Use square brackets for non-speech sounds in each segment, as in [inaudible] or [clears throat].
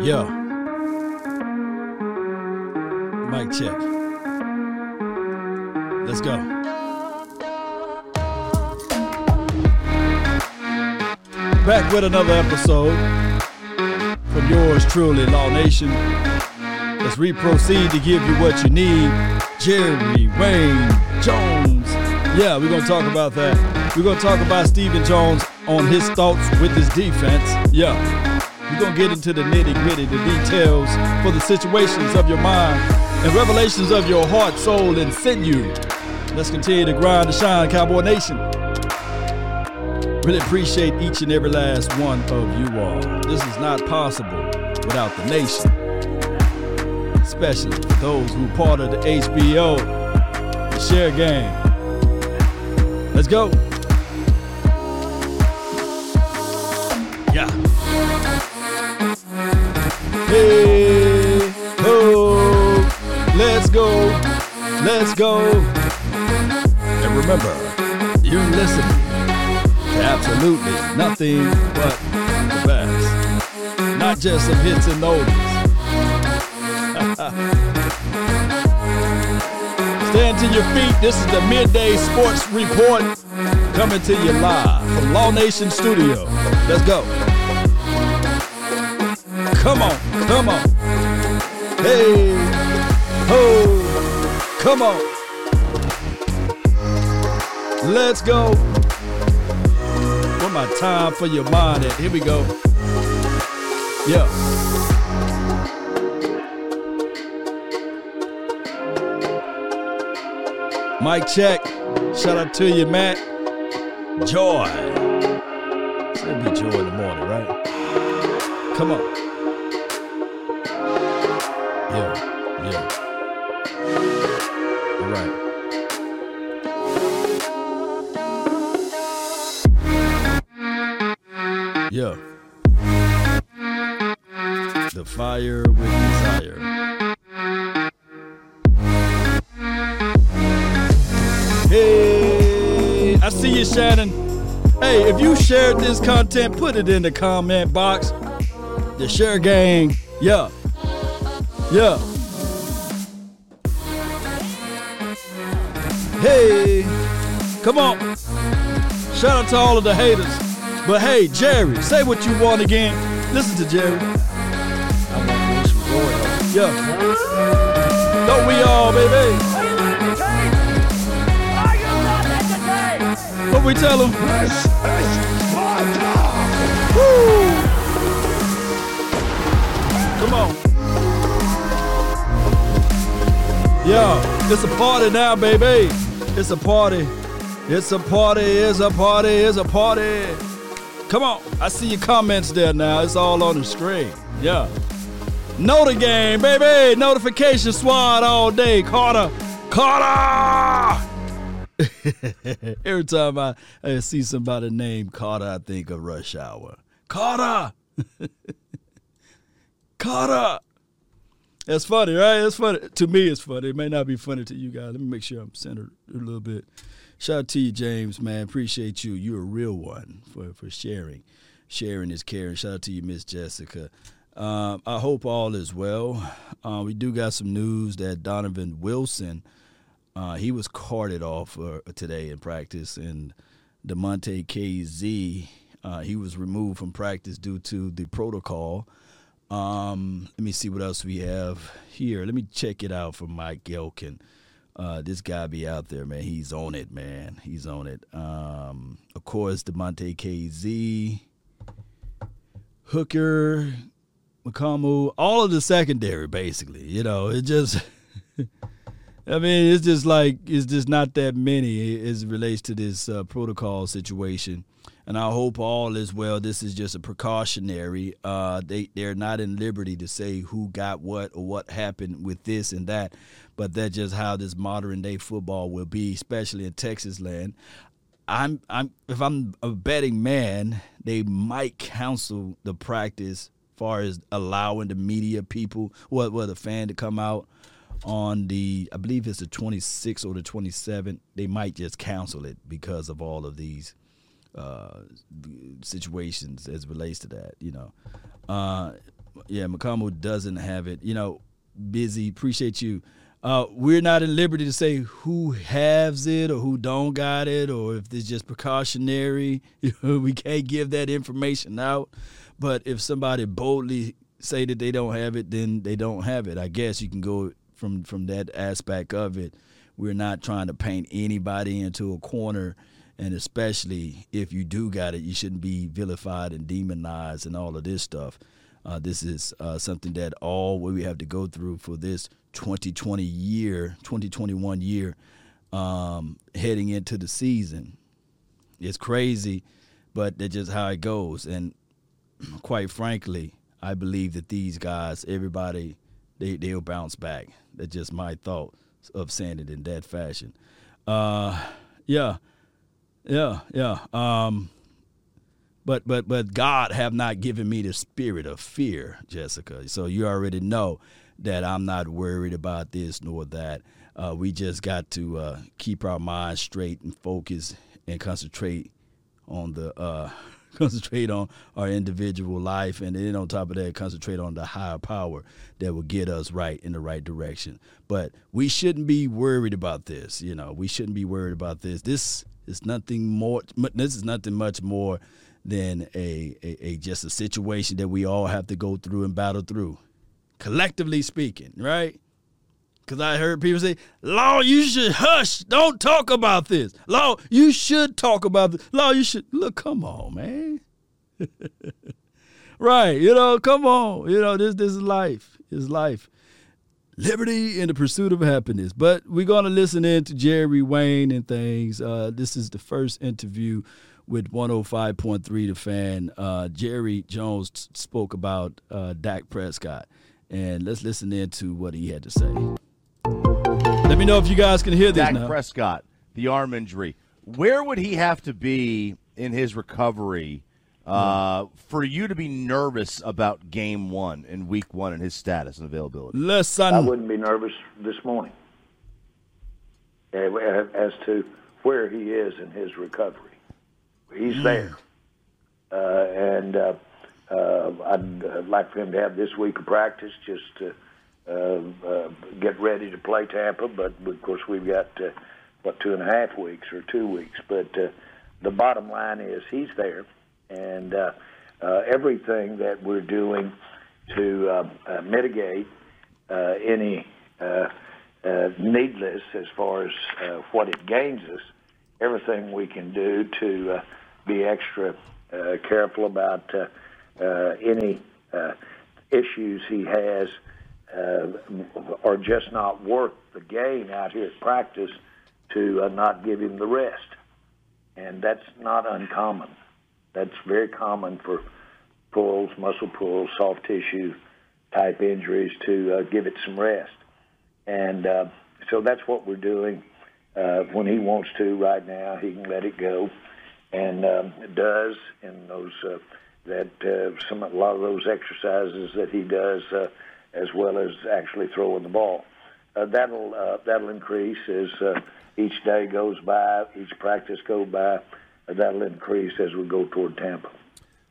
Yeah. Mic check. Let's go. Back with another episode from yours truly, Law Nation. As we proceed to give you what you need, Jerry Wayne Jones. Yeah, we're gonna talk about that. We're gonna talk about Stephen Jones on his thoughts with his defense. Yeah. We're gonna get into the nitty gritty, the details for the situations of your mind and revelations of your heart, soul, and sinew. Let's continue to grind and shine, Cowboy Nation. Really appreciate each and every last one of you all. This is not possible without the nation, especially for those who part of the HBO, the share game. Let's go. Hey, ho, let's go, let's go. And remember, you're listening to absolutely nothing but the best. Not just some hits and oldies. [laughs] Stand to your feet. This is the Midday Sports Report coming to you live from Law Nation Studio. Let's go. Come on, come on. Hey, ho, come on. Let's go. Where my time for your mind at? Here we go. Yeah. Mic check. Shout out to you, Matt. Joy. Gonna be joy in the morning, right? Come on. Content, put it in the comment box. The share gang. Yeah. Yeah. Hey, come on. Shout out to all of the haters. But hey, Jerry, say what you want again. Listen to Jerry. Yeah. Don't we all, baby? What we tell them? Yeah, it's a party now, baby. It's a party. It's a party. It's a party. It's a party. Come on. I see your comments there now. It's all on the screen. Yeah. Know the game, baby. Notification squad all day. Carter. Carter. [laughs] Every time I, I see somebody named Carter, I think of Rush Hour. Carter. [laughs] Carter. That's funny, right? It's funny. To me, it's funny. It may not be funny to you guys. Let me make sure I'm centered a little bit. Shout out to you, James, man. Appreciate you. You're a real one for, for sharing. Sharing is caring. Shout out to you, Miss Jessica. Um, I hope all is well. Uh, we do got some news that Donovan Wilson, uh, he was carted off uh, today in practice, and Damontae Kazee, uh, he was removed from practice due to the protocol. Um, let me see what else we have here. Let me check it out for Mike Gehlken. Uh, this guy be out there, man. He's on it, man. He's on it. Um, of course, Damontae Kazee, Hooker, Mukuamu, all of the secondary, basically. You know, it just. [laughs] I mean, it's just like it's just not that many as relates to this uh, protocol situation and I hope all is well. This is just a precautionary. Uh, they they're not in liberty to say who got what or what happened with this and that, but that's just how this modern day football will be, especially in Texas land. I'm I'm if I'm a betting man, they might cancel the practice far as allowing the media people, what what the fan to come out on the I believe it's the 26th or the 27th. They might just cancel it because of all of these uh, situations as relates to that. You know, uh, yeah, Mukuamu doesn't have it. You know, busy. Appreciate you. Uh, we're not in liberty to say who has it or who don't got it or if it's just precautionary. [laughs] we can't give that information out. But if somebody boldly say that they don't have it, then they don't have it. I guess you can go from from that aspect of it. We're not trying to paint anybody into a corner, and especially if you do got it, you shouldn't be vilified and demonized and all of this stuff. Uh, this is uh, something that all we have to go through for this 2020 year, 2021 year, um, heading into the season. It's crazy, but that's just how it goes. And quite frankly, I believe that these guys, everybody, they they'll bounce back. That's just my thought of saying it in that fashion. Uh, yeah, yeah, yeah. Um, but but but God have not given me the spirit of fear, Jessica. So you already know that I'm not worried about this nor that. Uh, we just got to uh, keep our minds straight and focus and concentrate on the uh, [laughs] concentrate on our individual life, and then on top of that, concentrate on the higher power that will get us right in the right direction. But we shouldn't be worried about this. You know, we shouldn't be worried about this. This is nothing more. This is nothing much more than a, a, a just a situation that we all have to go through and battle through, collectively speaking, right? Because I heard people say, Law, you should hush. Don't talk about this. Law, you should talk about this. Law, you should. Look, come on, man. [laughs] right. You know, come on. You know, this, this is life. It's life. Liberty in the pursuit of happiness. But we're going to listen in to Jerry Wayne and things. Uh, this is the first interview with 105.3 The Fan. Uh, Jerry Jones t- spoke about uh, Dak Prescott. And let's listen in to what he had to say. Let me know if you guys can hear this Dak now. Prescott, the arm injury. Where would he have to be in his recovery uh, for you to be nervous about game one in week one and his status and availability? Listen. I wouldn't be nervous this morning as to where he is in his recovery. He's Hmm. there. Uh, and uh, uh, I'd uh, like for him to have this week of practice just to uh, uh, get ready to play Tampa. But of course, we've got uh, what two and a half weeks or two weeks. But uh, the bottom line is he's there, and uh, uh, everything that we're doing to uh, uh, mitigate uh, any uh, needless as far as what it gains us, everything we can do to be extra careful about any issues he has or just not worth the gain out here at practice to not give him the rest. And that's not uncommon. That's very common for pulls, muscle pulls, soft tissue type injuries to uh, give it some rest. And uh, so that's what we're doing. Uh, when he wants to right now, he can let it go, and um, does in those uh, that uh, some a lot of those exercises that he does, uh, as well as actually throwing the ball. Uh, that'll uh, that'll increase as uh, each day goes by, each practice goes by. That'll increase as we go toward Tampa.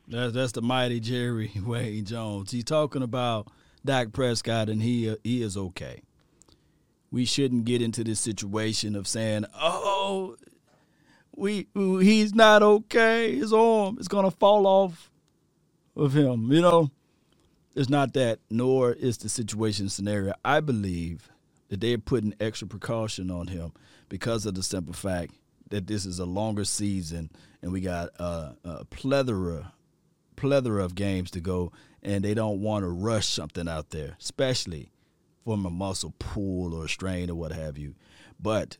That's that's the mighty Jerry [laughs] Wayne Jones. He's talking about Dak Prescott, and he he is okay. We shouldn't get into this situation of saying, "Oh, we he's not okay. His arm is gonna fall off of him." You know, it's not that, nor is the situation scenario. I believe that they're putting extra precaution on him because of the simple fact that this is a longer season and we got a plethora plethora of games to go, and they don't want to rush something out there, especially from a muscle pull or strain or what have you. But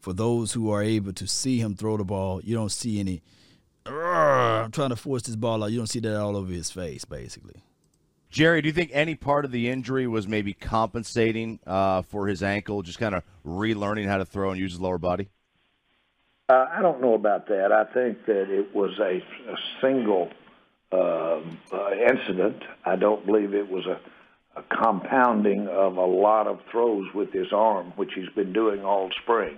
for those who are able to see him throw the ball, you don't see any. I'm trying to force this ball out. You don't see that all over his face, basically. Jerry, do you think any part of the injury was maybe compensating uh, for his ankle, just kind of relearning how to throw and use his lower body? Uh, I don't know about that. I think that it was a, a single uh, uh, incident. I don't believe it was a, a compounding of a lot of throws with his arm, which he's been doing all spring.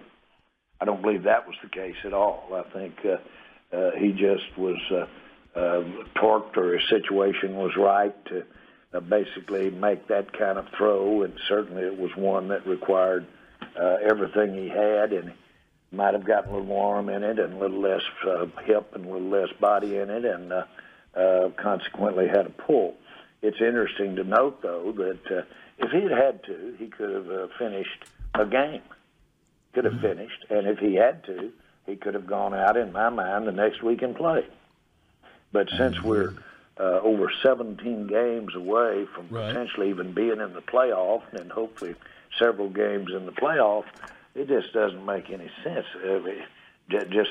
I don't believe that was the case at all. I think uh, uh, he just was uh, uh, torqued or his situation was right to uh, basically make that kind of throw, and certainly it was one that required uh, everything he had, and might have gotten a little more arm in it and a little less uh, hip and a little less body in it, and uh, uh, consequently had a pull. It's interesting to note, though, that uh, if he had had to, he could have uh, finished a game. Could have finished, and if he had to, he could have gone out, in my mind, the next week and played. But since we're uh, over 17 games away from Right. potentially even being in the playoff, and hopefully several games in the playoff, it just doesn't make any sense. Uh, it- just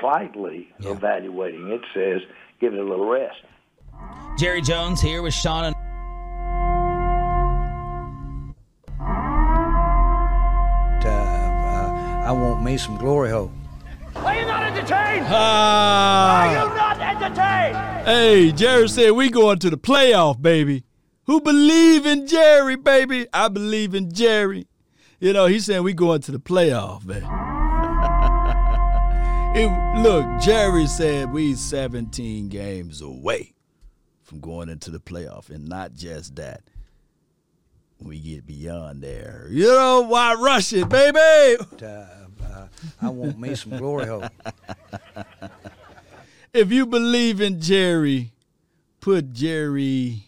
slightly evaluating it says give it a little rest. Jerry Jones here with Sean and uh, uh, I want me some glory hole. Why you not entertained ah. You're not entertained hey, Jerry said we going to the playoff, baby. Who believe in Jerry, baby? I believe in Jerry. You know, he's saying we going to the playoff, man. [laughs] It- look, Jerry said we 17 games away from going into the playoff, and not just that. We get beyond there. You know why rush it, baby? Uh, uh, I want me some glory hole. [laughs] if you believe in Jerry, put Jerry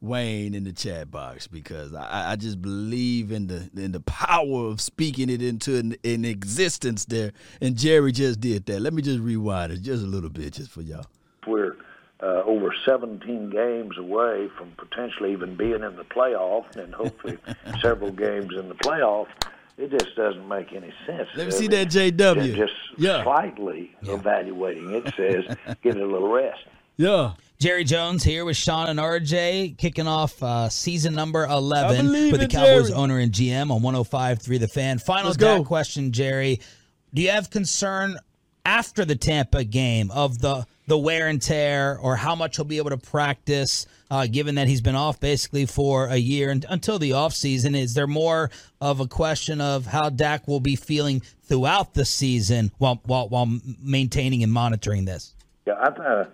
Wayne in the chat box because I, I just believe in the in the power of speaking it into an, an existence there. And Jerry just did that. Let me just rewind it just a little bit just for y'all. We're uh, over 17 games away from potentially even being in the playoff, and hopefully [laughs] several games in the playoff. It just doesn't make any sense. Let me see that JW. ju- Just Yeah. slightly evaluating it says give it a little rest. Yeah. Jerry Jones here with Sean and RJ, kicking off uh, season number 11 with the in Cowboys Jerry. owner and GM on 105.3 The Fan. Final Let's go. question, Jerry. Do you have concern after the Tampa game of the, the wear and tear or how much he'll be able to practice, uh, given that he's been off basically for a year and, until the offseason? Is there more of a question of how Dak will be feeling throughout the season while, while, while maintaining and monitoring this? Yeah, I've uh,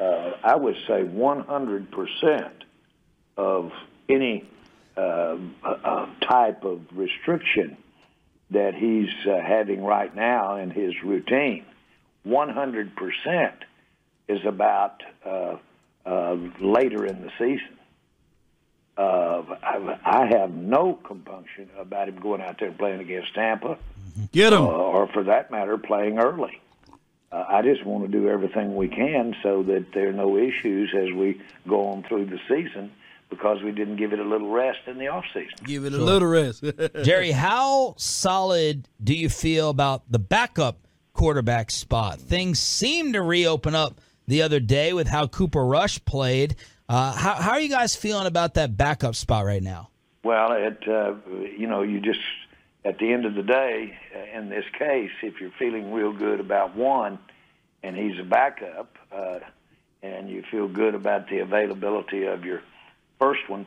uh, I would say 100% of any uh, uh, type of restriction that he's uh, having right now in his routine, 100% is about uh, uh, later in the season. Uh, I, I have no compunction about him going out there and playing against Tampa Get him. uh, or for that matter, playing early. Uh, I just want to do everything we can so that there are no issues as we go on through the season because we didn't give it a little rest in the off season. Give it a little rest. [laughs] Jerry, how solid do you feel about the backup quarterback spot? Things seemed to reopen up the other day with how Cooper Rush played. Uh, how, how are you guys feeling about that backup spot right now? Well, it uh, you know you just at the end of the day, uh, in this case, if you're feeling real good about one, and he's a backup, uh, and you feel good about the availability of your first one,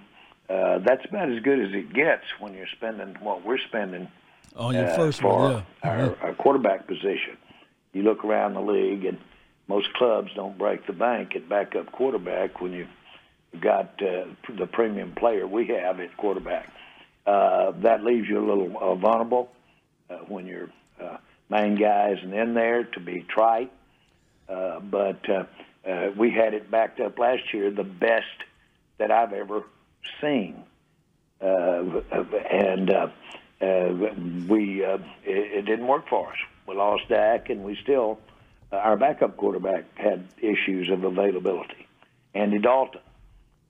uh, that's about as good as it gets when you're spending what we're spending On your uh, first for one, yeah. our, our quarterback position. You look around the league, and most clubs don't break the bank at backup quarterback when you've got uh, the premium player we have at quarterback. Uh, that leaves you a little uh, vulnerable uh, when your uh, main guy isn't in there to be trite. Uh, but uh, uh, we had it backed up last year, the best that I've ever seen uh, and uh, uh, we uh, it, it didn't work for us. We lost Dak, and we still uh, our backup quarterback had issues of availability. Andy Dalton,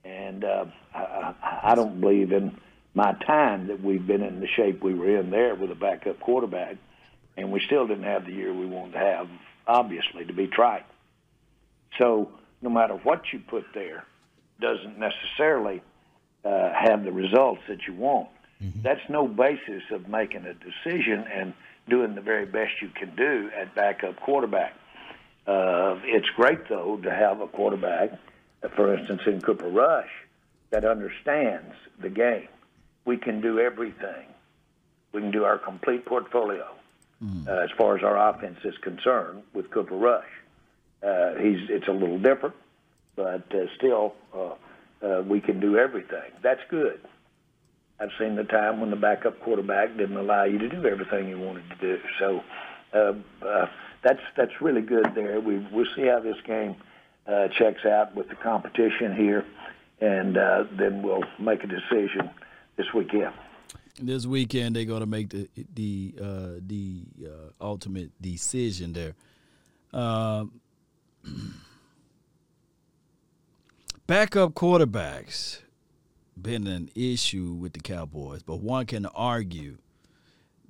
and uh, I, I I don't believe in my time that we've been in the shape we were in there with a backup quarterback, and we still didn't have the year we wanted to have. Obviously, to be trite. So no matter what you put there, doesn't necessarily uh, have the results that you want. That's no basis of making a decision and doing the very best you can do at backup quarterback. Uh, it's great though to have a quarterback, for instance, in Cooper Rush, that understands the game. We can do everything. We can do our complete portfolio uh, as far as our offense is concerned with Cooper Rush. Uh, he's it's a little different, but uh, still uh, uh, we can do everything. That's good. I've seen the time when the backup quarterback didn't allow you to do everything you wanted to do. So uh, uh, that's that's really good there. We we'll see how this game uh, checks out with the competition here, and uh, then we'll make a decision this weekend. This weekend they're going to make the the uh, the uh, ultimate decision there. Um, [clears throat] backup quarterbacks been an issue with the Cowboys, but one can argue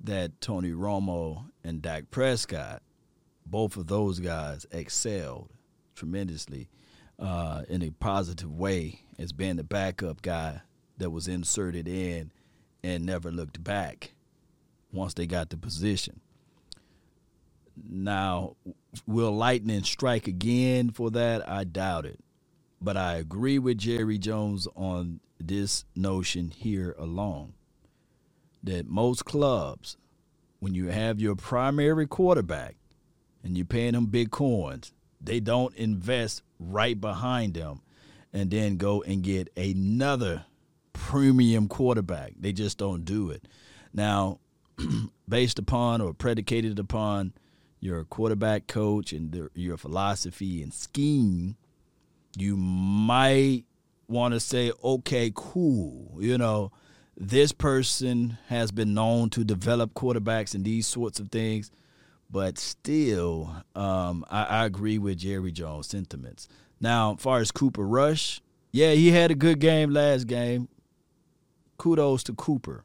that Tony Romo and Dak Prescott, both of those guys excelled tremendously uh, in a positive way as being the backup guy that was inserted in and never looked back once they got the position. Now, will Lightning strike again for that? I doubt it. But I agree with Jerry Jones on this notion here alone that most clubs, when you have your primary quarterback and you're paying them big coins, they don't invest right behind them and then go and get another premium quarterback. They just don't do it. Now, [clears throat] based upon or predicated upon your quarterback coach and your philosophy and scheme, you might want to say, okay, cool. You know, this person has been known to develop quarterbacks and these sorts of things. But still, um, I, I, agree with Jerry Jones' sentiments. Now, as far as Cooper Rush, yeah, he had a good game last game. Kudos to Cooper.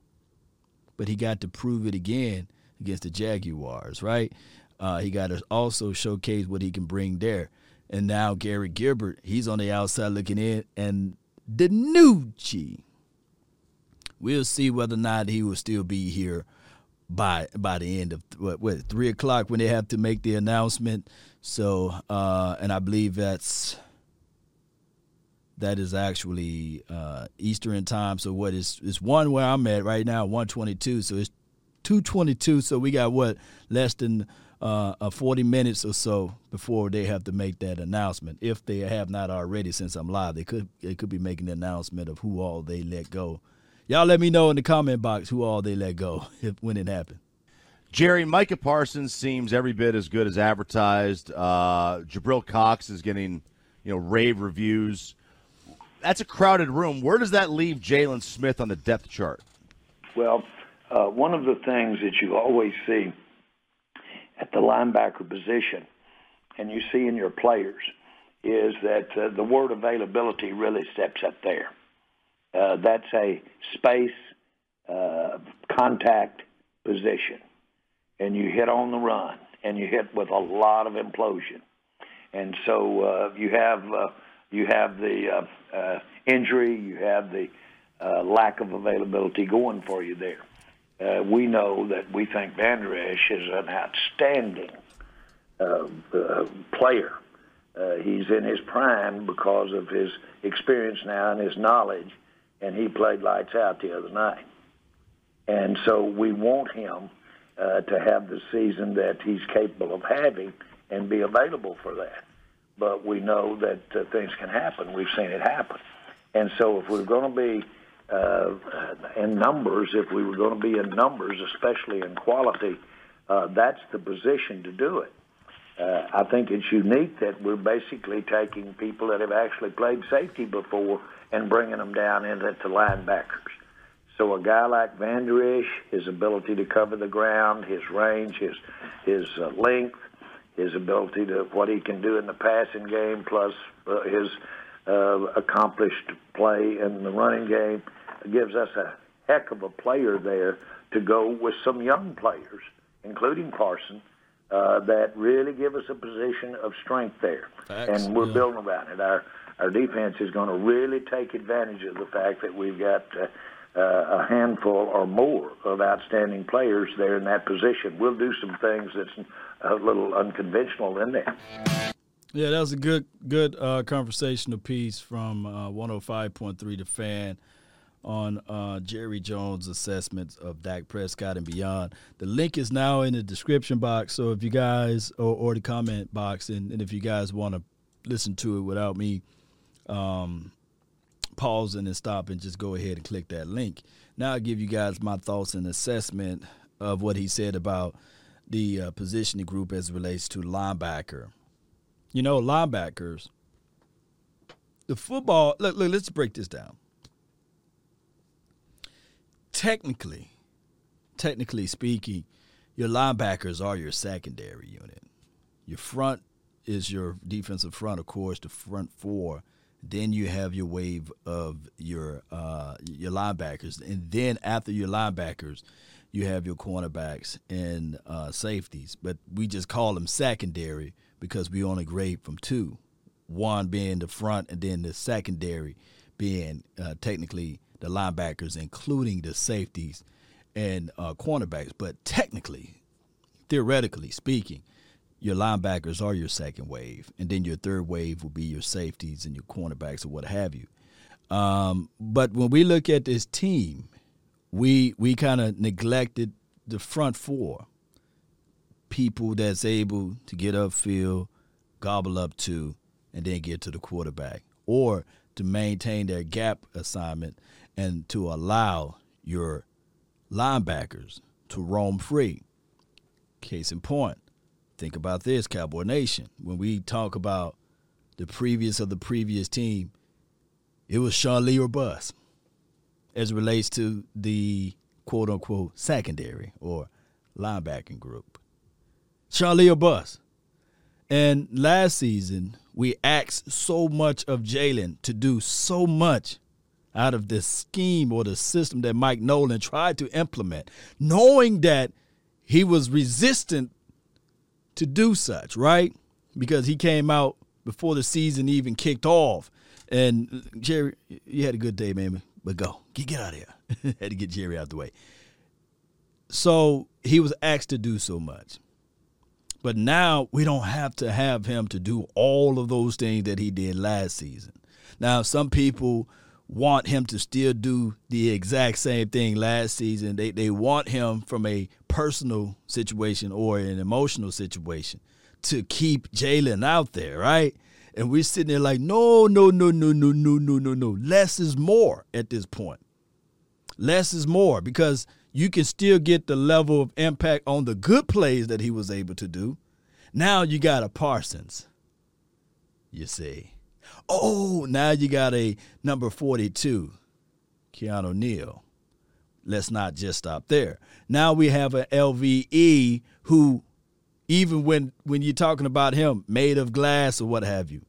But he got to prove it again against the Jaguars, right? Uh, he got to also showcase what he can bring there. And now Garrett Gilbert, he's on the outside looking in, and DiNucci. We'll see whether or not he will still be here by by the end of what, what three o'clock when they have to make the announcement. So, uh, and I believe that's that is actually uh, Eastern time. So what is it's one where I'm at right now, one twenty two. So it's two twenty two. So we got what less than uh, 40 minutes or so before they have to make that announcement. If they have not already, since I'm live, they could they could be making the announcement of who all they let go. Y'all let me know in the comment box who all they let go [laughs] if, when it happened. Jerry, Micah Parsons seems every bit as good as advertised. Uh, Jabril Cox is getting, you know, rave reviews. That's a crowded room. Where does that leave Jaylon Smith on the depth chart? Well, uh, one of the things that you always see – at the linebacker position, and you see in your players, is that uh, the word availability really steps up there. Uh, that's a space uh, contact position, and you hit on the run, and you hit with a lot of implosion, and so uh, you have uh, you have the uh, uh, injury, you have the uh, lack of availability going for you there uh, we know that we think Vander is an outstanding uh, uh, player. Uh, he's in his prime because of his experience now and his knowledge, and he played lights out the other night. And so we want him uh, to have the season that he's capable of having and be available for that. But we know that uh, things can happen. We've seen it happen. And so if we're going to be uh, in numbers, if we were going to be in numbers, especially in quality, uh, that's the position to do it. Uh, I think it's unique that we're basically taking people that have actually played safety before and bringing them down into the linebackers. So a guy like Vander Esch, his ability to cover the ground, his range, his his uh, length, his ability to what he can do in the passing game, plus uh, his uh, accomplished play in the running game gives us a heck of a player there to go with some young players, including Carson, uh, that really give us a position of strength there. Facts, and we're yeah. building around it. Our our defense is going to really take advantage of the fact that we've got uh, uh, a handful or more of outstanding players there in that position. We'll do some things that's a little unconventional in there. Yeah, that was a good good uh, conversational piece from uh, 105.3 The Fan on uh, Jerry Jones' assessments of Dak Prescott and beyond. The link is now in the description box. So if you guys, or, or the comment box, and, and if you guys want to listen to it without me um, pausing and stop and just go ahead and click that link. Now I'll give you guys my thoughts and assessment of what he said about the uh, positioning group as relates to linebacker. You know, linebackers, the football, look, look, let's break this down. Technically, technically speaking, your linebackers are your secondary unit. Your front is your defensive front, of course, the front four. Then you have your wave of your uh, your linebackers, and then after your linebackers, you have your cornerbacks and uh, safeties. But we just call them secondary because we only grade from two, one being the front, and then the secondary being uh, technically the linebackers, including the safeties and uh, cornerbacks. But technically, theoretically speaking, your linebackers are your second wave, and then your third wave will be your safeties and your cornerbacks or what have you. Um, but when we look at this team, we we kind of neglected the front four people that's able to get upfield, gobble up two, and then get to the quarterback, or to maintain their gap assignment and to allow your linebackers to roam free. Case in point, think about this, Cowboy Nation. When we talk about the previous of the previous team, it was Sean Lee or bust as it relates to the quote unquote secondary or linebacking group. Or bust. And last season, we asked so much of Jaylon to do so much out of this scheme or the system that Mike Nolan tried to implement, knowing that he was resistant to do such, right? Because he came out before the season even kicked off. And Jerry, you had a good day, man, go. Get, get out of here. [laughs] had to get Jerry out the way. So he was asked to do so much. But now we don't have to have him to do all of those things that he did last season. Now, some people want him to still do the exact same thing last season. They they want him from a personal situation or an emotional situation to keep Jaylon out there, right? And we're sitting there like, no, no, no, no, no, no, no, no, no. Less is more at this point. Less is more because you can still get the level of impact on the good plays that he was able to do. Now you got a Parsons, you see. Oh, now you got a number 42, Keanu Neal. Let's not just stop there. Now we have an LVE who, even when when you're talking about him, made of glass or what have you,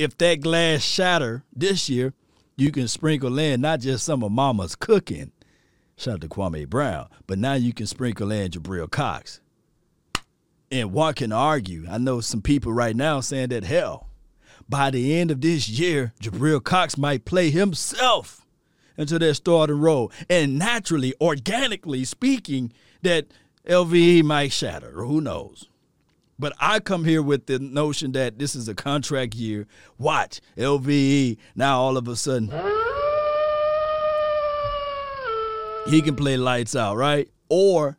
if that glass shatter this year, you can sprinkle in not just some of Mama's cooking, shout out to Kwame Brown, but now you can sprinkle in Jabril Cox. And one can argue, I know some people right now saying that hell, by the end of this year, Jabril Cox might play himself into their starting role. And naturally, organically speaking, that LVE might shatter, or who knows. But I come here with the notion that this is a contract year. Watch, LVE, now all of a sudden, he can play lights out, right? Or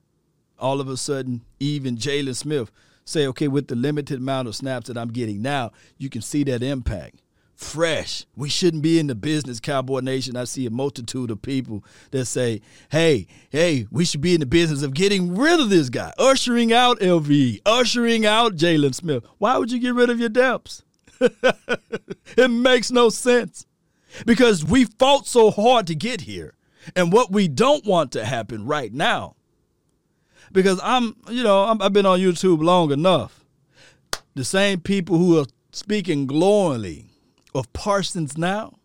all of a sudden, even Jaylon Smith say, okay, with the limited amount of snaps that I'm getting now, you can see that impact. Fresh. We shouldn't be in the business, Cowboy Nation. I see a multitude of people that say, hey, hey, we should be in the business of getting rid of this guy, ushering out LV, ushering out Jaylon Smith. Why would you get rid of your depths? [laughs] it makes no sense because we fought so hard to get here. And what we don't want to happen right now because I'm, you know, i have been on YouTube long enough. The same people who are speaking glowingly of Parsons now,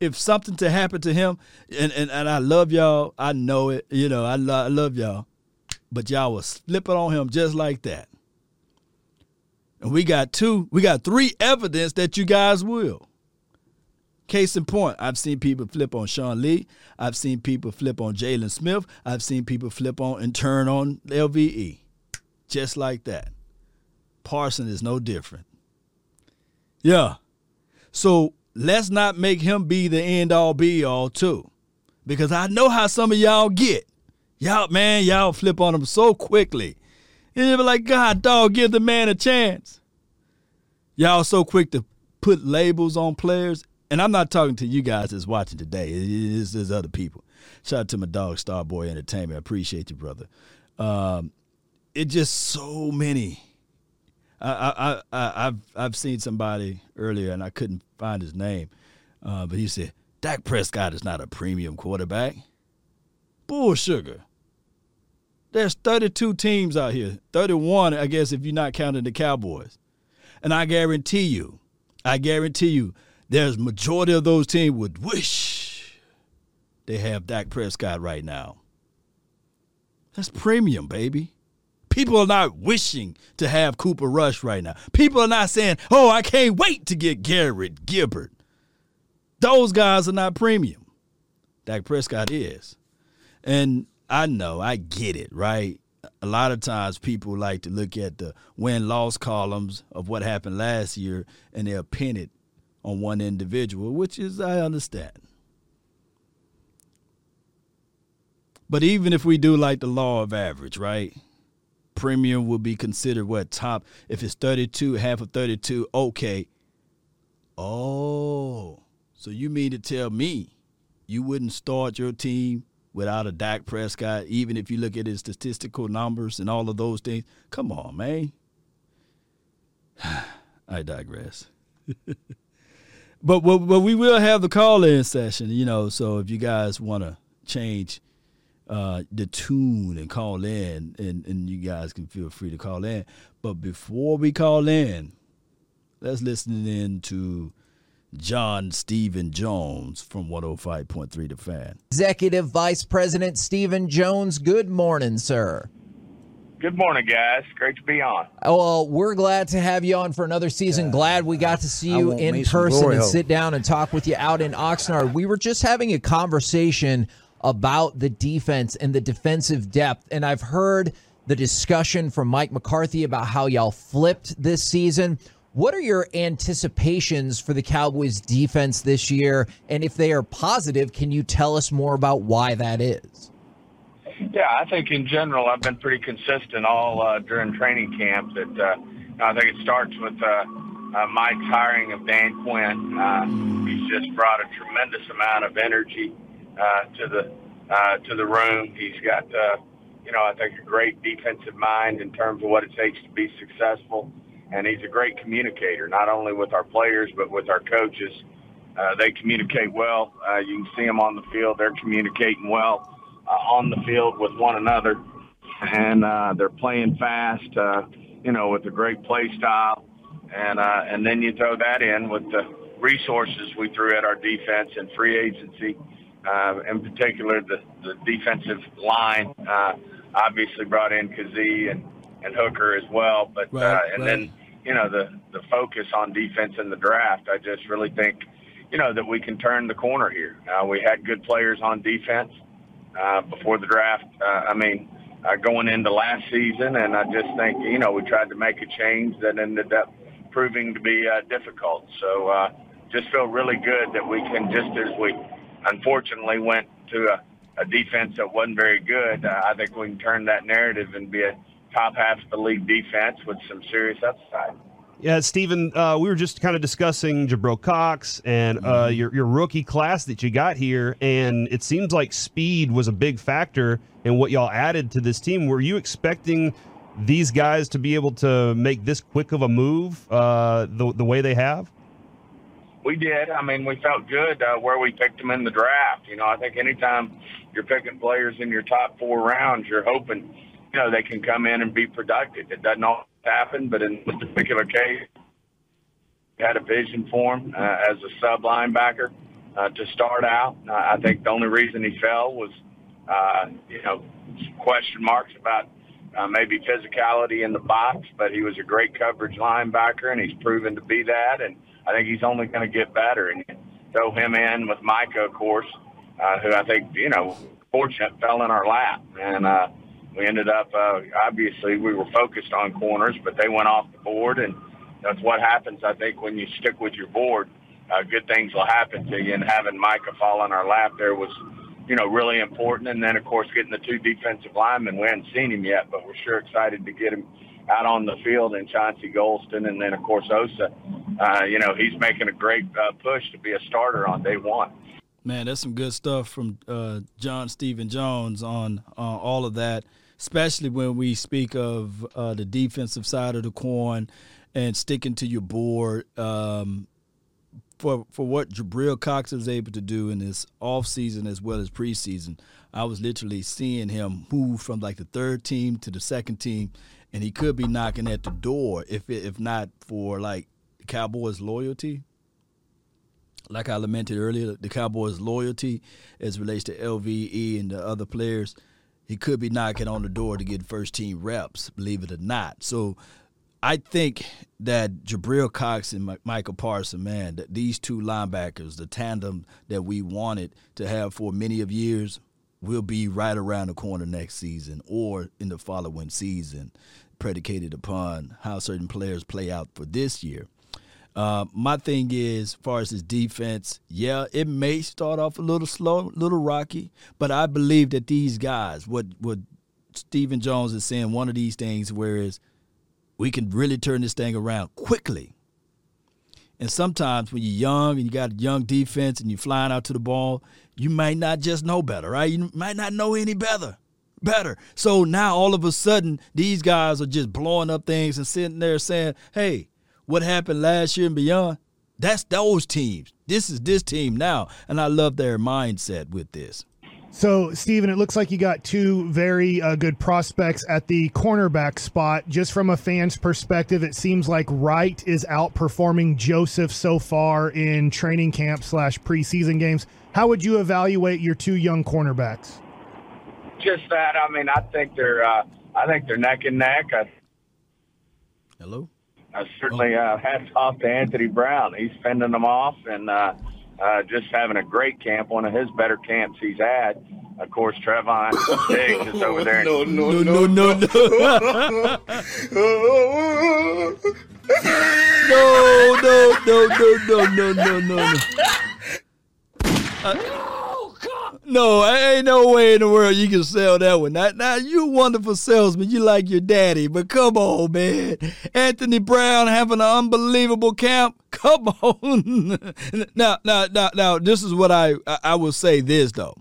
if something to happen to him, and, and, and I love y'all, I know it, you know, I, lo- I love y'all, but y'all was flipping on him just like that. And we got two, we got three evidence that you guys will. Case in point, I've seen people flip on Sean Lee. I've seen people flip on Jaylon Smith. I've seen people flip on and turn on LVE. Just like that. Parson is no different. Yeah. So let's not make him be the end all be all, too. Because I know how some of y'all get. Y'all, man, y'all flip on him so quickly. And you be like, God, dog, give the man a chance. Y'all so quick to put labels on players and I'm not talking to you guys that's watching today. It's, it's other people. Shout out to my dog Starboy Entertainment. I appreciate you, brother. Um, it just so many. I, I, I, I've I've seen somebody earlier and I couldn't find his name, uh, but he said Dak Prescott is not a premium quarterback. Bull sugar. There's 32 teams out here, 31, I guess, if you're not counting the Cowboys, and I guarantee you, I guarantee you, there's majority of those teams would wish they have Dak Prescott right now. That's premium, baby. People are not wishing to have Cooper Rush right now. People are not saying, "Oh, I can't wait to get Garrett Gilbert." Those guys are not premium. Dak Prescott is. And I know, I get it, right? A lot of times people like to look at the win loss columns of what happened last year and they'll pin it on one individual, which is, I understand. But even if we do like the law of average, right? Premium will be considered what top. If it's 32, half of 32, okay. Oh, so you mean to tell me you wouldn't start your team without a Dak Prescott, even if you look at his statistical numbers and all of those things? Come on, man. [sighs] I digress. [laughs] but, but but we will have the call in session, you know. So if you guys want to change uh, the tune and call in, and, and you guys can feel free to call in. But before we call in, let's listen in to John Stephen Jones from 105.3 The Fan. Executive Vice President Stephen Jones, good morning, sir. Good morning, guys. Great to be on. Oh, well, we're glad to have you on for another season. glad we got to see you in person and hole. sit down and talk with you out in Oxnard. We were just having a conversation about the defense and the defensive depth, and I've heard the discussion from Mike McCarthy about how y'all flipped this season. What are your anticipations for the Cowboys defense this year? And if they are positive, can you tell us more about why that is? Yeah, I think in general I've been pretty consistent all uh, during training camp. That uh, I think it starts with uh, uh, Mike's hiring of Dan Quinn. Uh, he's just brought a tremendous amount of energy uh, to the uh, to the room. He's got uh, you know I think a great defensive mind in terms of what it takes to be successful, and he's a great communicator not only with our players but with our coaches. Uh, they communicate well. Uh, you can see them on the field; they're communicating well uh, on the field with one another, and uh, they're playing fast. Uh, you know, with a great play style, and uh, and then you throw that in with the resources we threw at our defense and free agency, uh, in particular the the defensive line. Uh, obviously brought in Kazee and and Hooker as well, but Right, uh, and right. then you know the the focus on defense in the draft. I just really think. You know that we can turn the corner here. Uh, we had good players on defense uh, before the draft. Uh, I mean, uh, going into last season, and I just think you know we tried to make a change that ended up proving to be uh, difficult. So uh, just feel really good that we can just as we unfortunately went to a, a defense that wasn't very good. Uh, I think we can turn that narrative and be a top half of the league defense with some serious upside. Yeah, Stephen, uh, we were just kind of discussing Jabril Cox and uh, your your rookie class that you got here, and it seems like speed was a big factor in what y'all added to this team. Were you expecting these guys to be able to make this quick of a move uh, the the way they have? We did. I mean, we felt good uh, where we picked them in the draft. You know, I think anytime you're picking players in your top four rounds, you're hoping, you know, they can come in and be productive. It doesn't always happen, but in this particular case, had a vision for him uh, as a sub linebacker uh, to start out. Uh, I think the only reason he fell was, uh, you know, question marks about uh, maybe physicality in the box, but he was a great coverage linebacker, and he's proven to be that. And I think he's only going to get better. And throw him in with Micah, of course, uh, who I think you know, fortunate fell in our lap, and uh, we ended up uh, obviously we were focused on corners, but they went off the board, and that's what happens. I think when you stick with your board, uh, good things will happen to you. And having Micah fall in our lap there was, you know, really important. And then of course getting the two defensive linemen, we hadn't seen him yet, but we're sure excited to get him out on the field and Chauncey Golston, and then of course Osa uh, you know, he's making a great uh, push to be a starter on day one. Man, that's some good stuff from uh, John Stephen Jones on uh, all of that, especially when we speak of uh, the defensive side of the coin and sticking to your board. Um, for for what Jabril Cox was able to do in this offseason as well as preseason, I was literally seeing him move from like the third team to the second team, and he could be knocking at the door if if not for like Cowboys loyalty. Like I lamented earlier, the Cowboys loyalty as relates to LVE and the other players, he could be knocking on the door to get first team reps, believe it or not. So I think that Jabril Cox and Michael Parson, man, that these two linebackers, the tandem that we wanted to have for many of years, will be right around the corner next season or in the following season, predicated upon how certain players play out for this year. Uh, my thing is, as far as his defense, yeah, it may start off a little slow, a little rocky, but I believe that these guys, what what Stephen Jones is saying, one of these things, whereas – we can really turn this thing around quickly. And sometimes when you're young and you got a young defense and you're flying out to the ball, you might not just know better, right? You might not know any better. Better. So now all of a sudden, these guys are just blowing up things and sitting there saying, hey, what happened last year and beyond? That's those teams. This is this team now. And I love their mindset with this. So, Stephen, it looks like you got two very uh, good prospects at the cornerback spot. Just from a fan's perspective, it seems like Wright is outperforming Joseph so far in training camp slash preseason games. How would you evaluate your two young cornerbacks? Just that. I mean, I think they're. Uh, I think they're neck and neck. I, Hello. I certainly uh, hats off to Anthony Brown. He's fending them off and. Uh, just having a great camp, one of his better camps he's had. Of course, Trevon [laughs] Diggs is over there. No, no, no, no, no. no, no, no, [laughs] no, no, no, no, no. [laughs] Uh, no, I ain't no way in the world you can sell that one. Now, now you wonderful salesman. You like your daddy, but come on, man. Anthony Brown having an unbelievable camp. [laughs] Come on. [laughs] now, now, now, now, this is what I I will say. This though,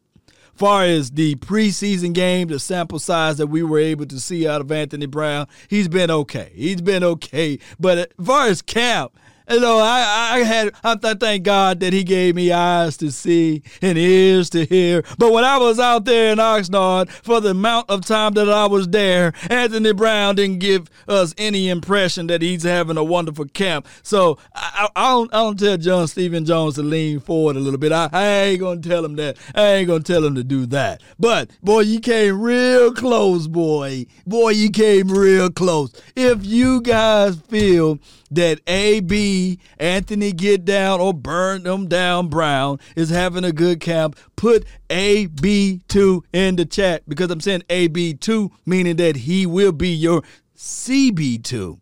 far as the preseason game, the sample size that we were able to see out of Anthony Brown, he's been okay. He's been okay. But as far as camp you know, I, I had, I, thank God that He gave me eyes to see and ears to hear. But when I was out there in Oxnard for the amount of time that I was there, Anthony Brown didn't give us any impression that he's having a wonderful camp. So I, I, I don't, I don't tell John Stephen Jones to lean forward a little bit. I, I ain't gonna tell him that. I ain't gonna tell him to do that. But boy, you came real close, boy. Boy, you came real close. If you guys feel that AB, Anthony Get Down, or Burn Them Down Brown is having a good camp, put AB2 in the chat because I'm saying AB2, meaning that he will be your CB2.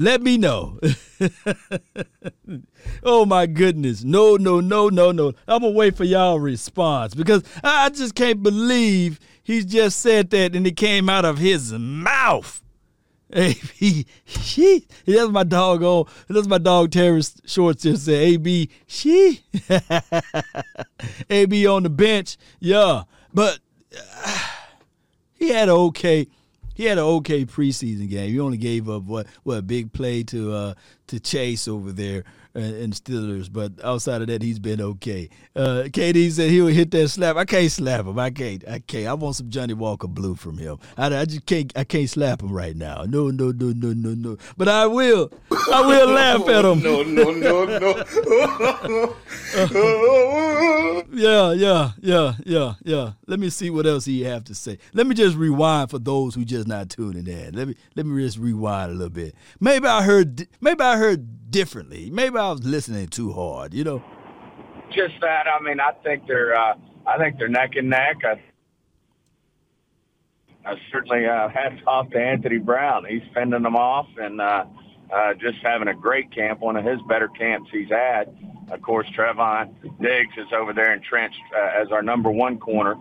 Let me know. [laughs] oh my goodness. No, no, no, no, no. I'm going to wait for y'all response because I just can't believe he just said that and it came out of his mouth. [laughs] He, she, that's my dog on, that's my dog Terrence Shorts just said, AB, she, [laughs] AB on the bench, yeah. But uh, [sighs] he had an okay, he had an okay preseason game. He only gave up what, what a big play to uh to Chase over there and Steelers, but outside of that, he's been okay. Uh, KD said he would hit that slap. I can't slap him. I can't. I can't. I want some Johnnie Walker Blue from him. I, I just can't. I can't slap him right now. No, no, no, no, no, no. But I will. I will [laughs] laugh at him. No, no, no, no. [laughs] yeah, yeah, yeah, yeah, yeah. Let me see what else he have to say. Let me just rewind for those who just not tuning in. Let me let me just rewind a little bit. Maybe I heard. Maybe I heard differently. Maybe I was listening too hard, you know. Just that. I mean, I think they're. Uh, I think they're neck and neck. I, I certainly uh, hats off to Anthony Brown. He's fending them off and uh, uh, just having a great camp, one of his better camps he's had. Of course, Trevon Diggs is over there entrenched uh, as our number one corner.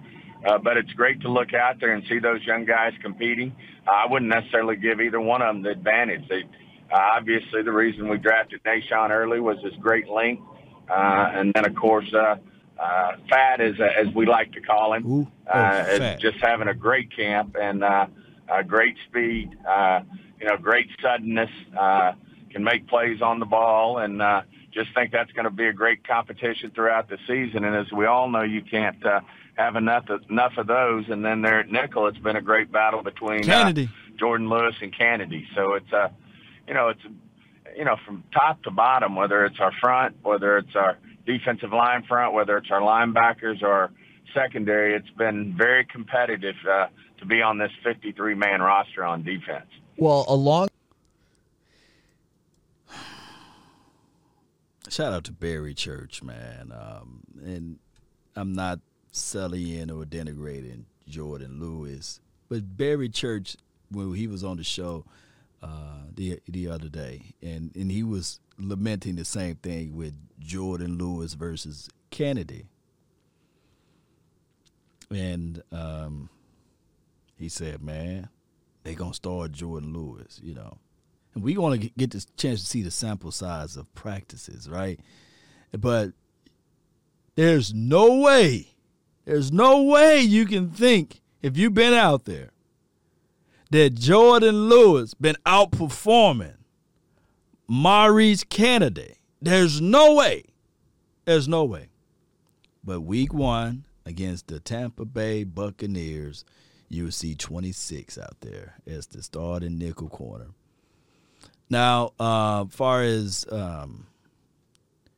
Uh, but it's great to look out there and see those young guys competing. I wouldn't necessarily give either one of them the advantage. They Uh, obviously, the reason we drafted Nahshon early was his great length, uh, and then of course, uh, uh, Fat, as as we like to call him, Ooh. Oh, uh, is just having a great camp and uh, uh, great speed. Uh, you know, great suddenness. Uh, can make plays on the ball, and uh, just think that's going to be a great competition throughout the season. And as we all know, you can't uh, have enough of, enough of those. And then there at nickel, it's been a great battle between. Uh, Jourdan Lewis and Canady. So it's a, you know, it's you know from top to bottom, whether it's our front, whether it's our defensive line front, whether it's our linebackers or our secondary, it's been very competitive uh, to be on this 53 man roster on defense. Well, along [sighs] Shout out to Barry Church, man. Um, and I'm not sullying or denigrating Jourdan Lewis, but Barry Church, when he was on the show uh, the the other day, and, and he was lamenting the same thing with Jourdan Lewis versus Canady. And um, he said, man, they to start Jourdan Lewis, you know. And we want to get this chance to see the sample size of practices, right? But there's no way, there's no way you can think if you've been out there that Jourdan Lewis been outperforming Maurice Canady. There's no way. There's no way. But week one against the Tampa Bay Buccaneers, you will see 26 out there as the starting nickel corner. Now, uh, far as um,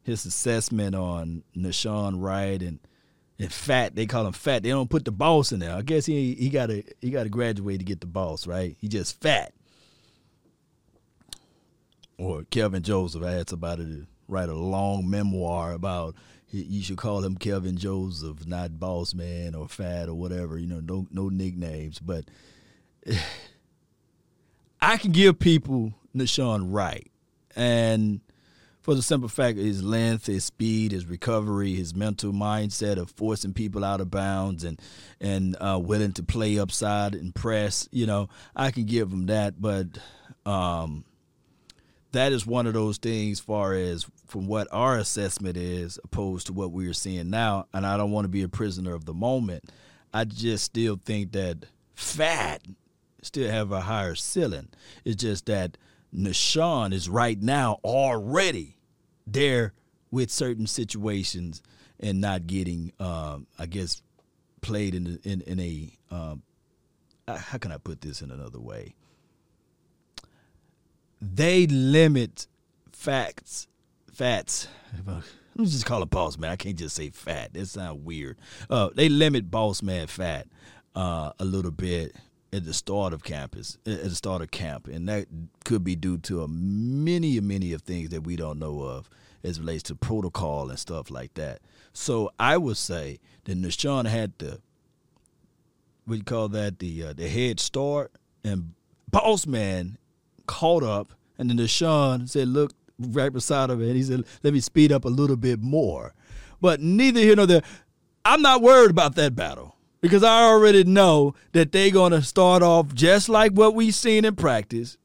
his assessment on Nahshon Wright and and Fat, they call him Fat. They don't put the boss in there. I guess he he got to he got to graduate to get the boss, right? He just fat. Or Kelvin Joseph, I had somebody to write a long memoir about. You should call him Kelvin Joseph, not Boss Man or Fat or whatever. You know, no no nicknames, but. [sighs] I can give people Nahshon Wright. And for the simple fact of his length, his speed, his recovery, his mental mindset of forcing people out of bounds and and uh, willing to play upside and press, you know, I can give him that. But um, that is one of those things far as from what our assessment is opposed to what we are seeing now. And I don't want to be a prisoner of the moment. I just still think that fat still have a higher ceiling. It's just that Nahshon is right now already there with certain situations and not getting, um, I guess, played in in, in a. Um, uh, how can I put this in another way? They limit facts, fats. [laughs] Let me just call it boss man. I can't just say fat. That sounds weird. Uh, they limit boss man fat uh, a little bit at the start of campus, at the start of camp, and that could be due to a many, many of things that we don't know of as relates to protocol and stuff like that. So I would say that Nahshon had the, you call that, the uh, the head start, and Boss Man caught up, and then Nahshon said, "Look right beside him," and he said, "Let me speed up a little bit more." But neither here nor there. I'm not worried about that battle because I already know that they're going to start off just like what we've seen in practice.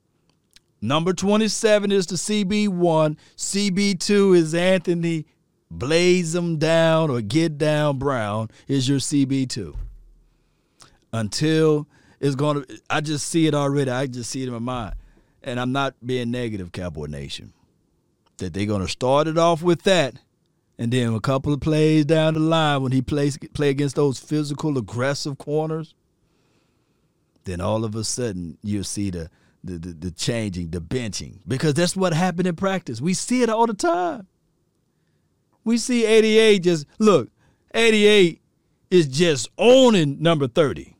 Number 27 is the CB1, CB2 is Anthony Blaze them down or get down Brown is your CB2. Until it's going to, I just see it already. I just see it in my mind. And I'm not being negative, Cowboy Nation. That they're going to start it off with that and then a couple of plays down the line when he plays play against those physical, aggressive corners, then all of a sudden you'll see the the, the, the changing, the benching. Because that's what happened in practice. We see it all the time. We see 88 just look, 88 is just owning number 30.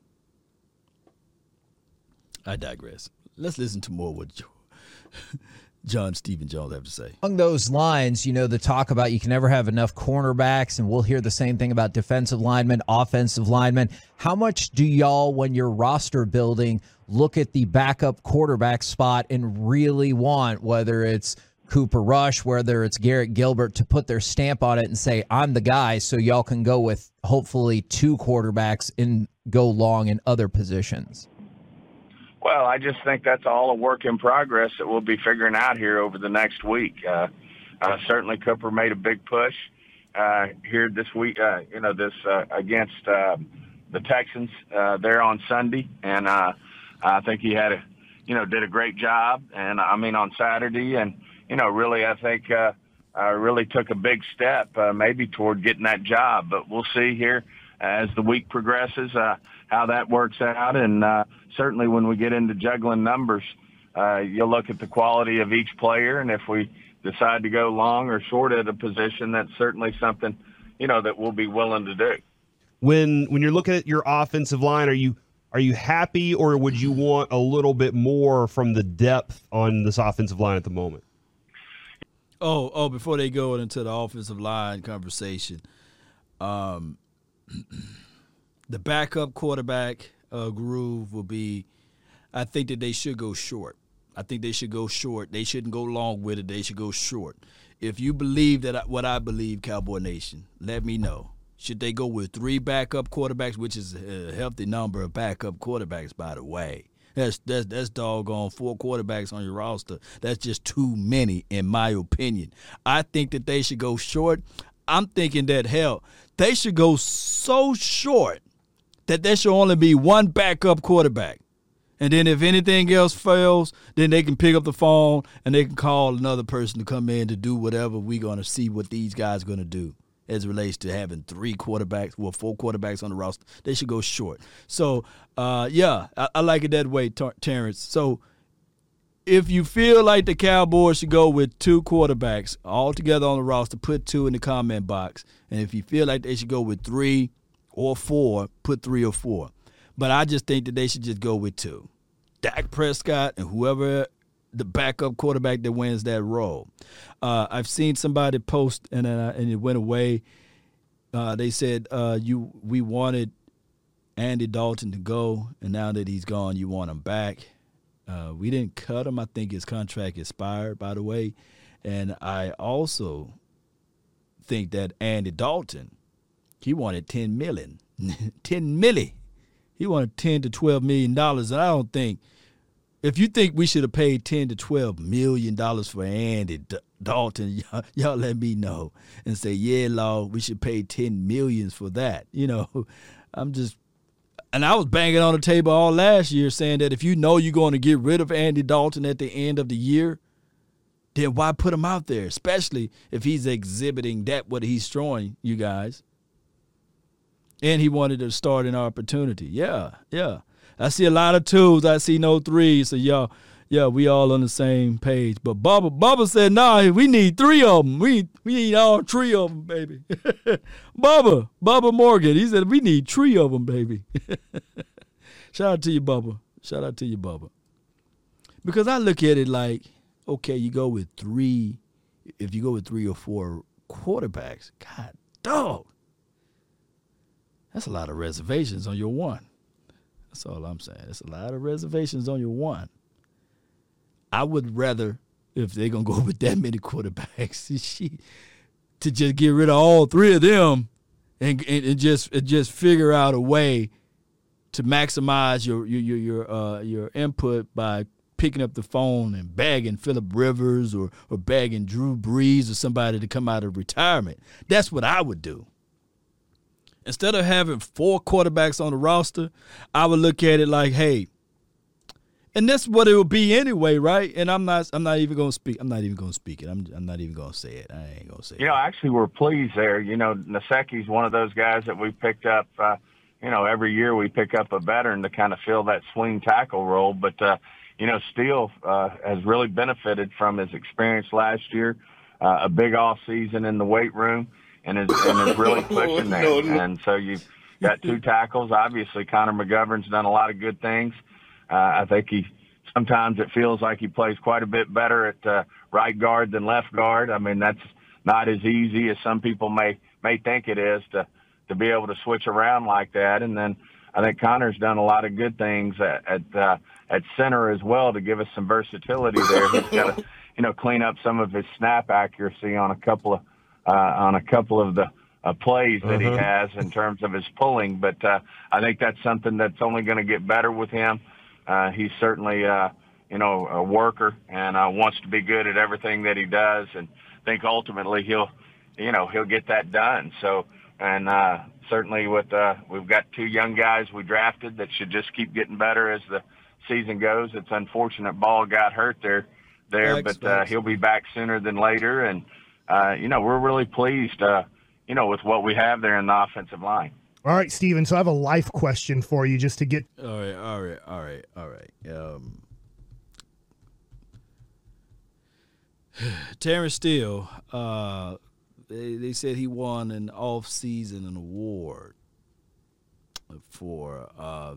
I digress. Let's listen to more with what John Stephen Jones have to say. Along those lines, you know, the talk about you can never have enough cornerbacks, and we'll hear the same thing about defensive linemen, offensive linemen. How much do y'all, when you're roster building, look at the backup quarterback spot and really want, whether it's Cooper Rush, whether it's Garrett Gilbert, to put their stamp on it and say, I'm the guy, so y'all can go with hopefully two quarterbacks and go long in other positions? Well, I just think that's all a work in progress that we'll be figuring out here over the next week. Uh, uh, certainly, Cooper made a big push uh, here this week. Uh, you know, this uh, against uh, the Texans uh, there on Sunday, and uh, I think he had a, you know, did a great job. And I mean on Saturday, and you know, really, I think uh, uh, really took a big step, uh, maybe toward getting that job. But we'll see here as the week progresses uh, how that works out, and uh, certainly when we get into juggling numbers, uh, you'll look at the quality of each player, and if we decide to go long or short at a position, that's certainly something you know that we'll be willing to do. When when you're looking at your offensive line, are you are you happy, or would you want a little bit more from the depth on this offensive line at the moment? Oh, oh! Before they go into the offensive line conversation, um, [clears throat] the backup quarterback uh, groove will be. I think that they should go short. I think they should go short. They shouldn't go long with it. They should go short. If you believe that what I believe, Cowboy Nation, let me know. Should they go with three backup quarterbacks, which is a healthy number of backup quarterbacks, by the way? That's that's that's doggone four quarterbacks on your roster. That's just too many, in my opinion. I think that they should go short. I'm thinking that hell, they should go so short that there should only be one backup quarterback. And then if anything else fails, then they can pick up the phone and they can call another person to come in to do whatever we're going to see what these guys are going to do as relates to having three quarterbacks, well, four quarterbacks on the roster. They should go short. So, uh, yeah, I, I, like it that way, Ter- Terrence. So, if you feel like the Cowboys should go with two quarterbacks all together on the roster, put two in the comment box. And if you feel like they should go with three or four, put three or four. But I just think that they should just go with two. Dak Prescott and whoever the backup quarterback that wins that role. Uh, I've seen somebody post and uh, and it went away. Uh, they said uh, you we wanted Andy Dalton to go, and now that he's gone, you want him back. Uh, we didn't cut him. I think his contract expired, by the way, and I also think that Andy Dalton he wanted ten million, [laughs] ten milli. He wanted ten to twelve million dollars, and I don't think if you think we should have paid ten to twelve million dollars for Andy Dalton, [laughs] y'all, y'all, let me know and say, yeah, law, we should pay ten millions for that. [laughs] You know, I'm just, and I was banging on the table all last year saying that if you know you're going to get rid of Andy Dalton at the end of the year, then why put him out there, especially if he's exhibiting that what he's showing you guys. And he wanted to start an opportunity. Yeah, yeah. I see a lot of twos. I see no threes. So y'all, yeah, we all on the same page. But Bubba, Bubba said, "Nah, we need three of them. We we need all three of them, baby." [laughs] Bubba, Bubba Morgan, he said, "We need three of them, baby." [laughs] Shout out to you, Bubba. Shout out to you, Bubba. Because I look at it like, okay, you go with three. If you go with three or four quarterbacks, God, dog, that's a lot of reservations on your one. That's all I'm saying. It's a lot of reservations on your one. I would rather, if they're gonna go [laughs] with that many quarterbacks, [laughs] she, to just get rid of all three of them, and, and, and just and just figure out a way to maximize your your your your, uh, your input by picking up the phone and bagging Philip Rivers or or bagging Drew Brees or somebody to come out of retirement. That's what I would do instead of having four quarterbacks on the roster, I would look at it like, hey, and that's what it would be anyway, right? And I'm not, I'm not even gonna speak. I'm not even gonna speak it. I'm, I'm not even gonna say it. I ain't gonna say. You it. know, actually, we're pleased there. You know, Nsekhe's one of those guys that we picked up. Uh, you know, every year we pick up a veteran to kind of fill that swing tackle role. But uh, you know, Steele uh, has really benefited from his experience last year. Uh, a big off season in the weight room and is and is really [laughs] pushing there. no, no. And so you've got two tackles. Obviously, Connor McGovern's done a lot of good things. Uh, I think he sometimes it feels like he plays quite a bit better at uh, right guard than left guard. I mean, that's not as easy as some people may may think it is to to be able to switch around like that. And then I think Connor's done a lot of good things at at, uh, at center as well to give us some versatility there. He's got to [laughs] you know clean up some of his snap accuracy on a couple of uh, on a couple of the uh, plays that uh-huh. he has in terms of his pulling. But uh, I think that's something that's only going to get better with him. uh, he's certainly uh, you know a worker and uh, wants to be good at everything that he does, and I think ultimately he'll you know he'll get that done. So and uh, certainly with uh, we've got two young guys we drafted that should just keep getting better as the season goes. It's unfortunate Ball got hurt there there, but uh, he'll be back sooner than later, and uh, you know we're really pleased. Uh, you know, with what we have there in the offensive line. All right, Stephen. So I have a life question for you just to get All right, all right, all right, all right. Um, [sighs] Terence Steele, uh, they, they said he won an off-season an award for uh,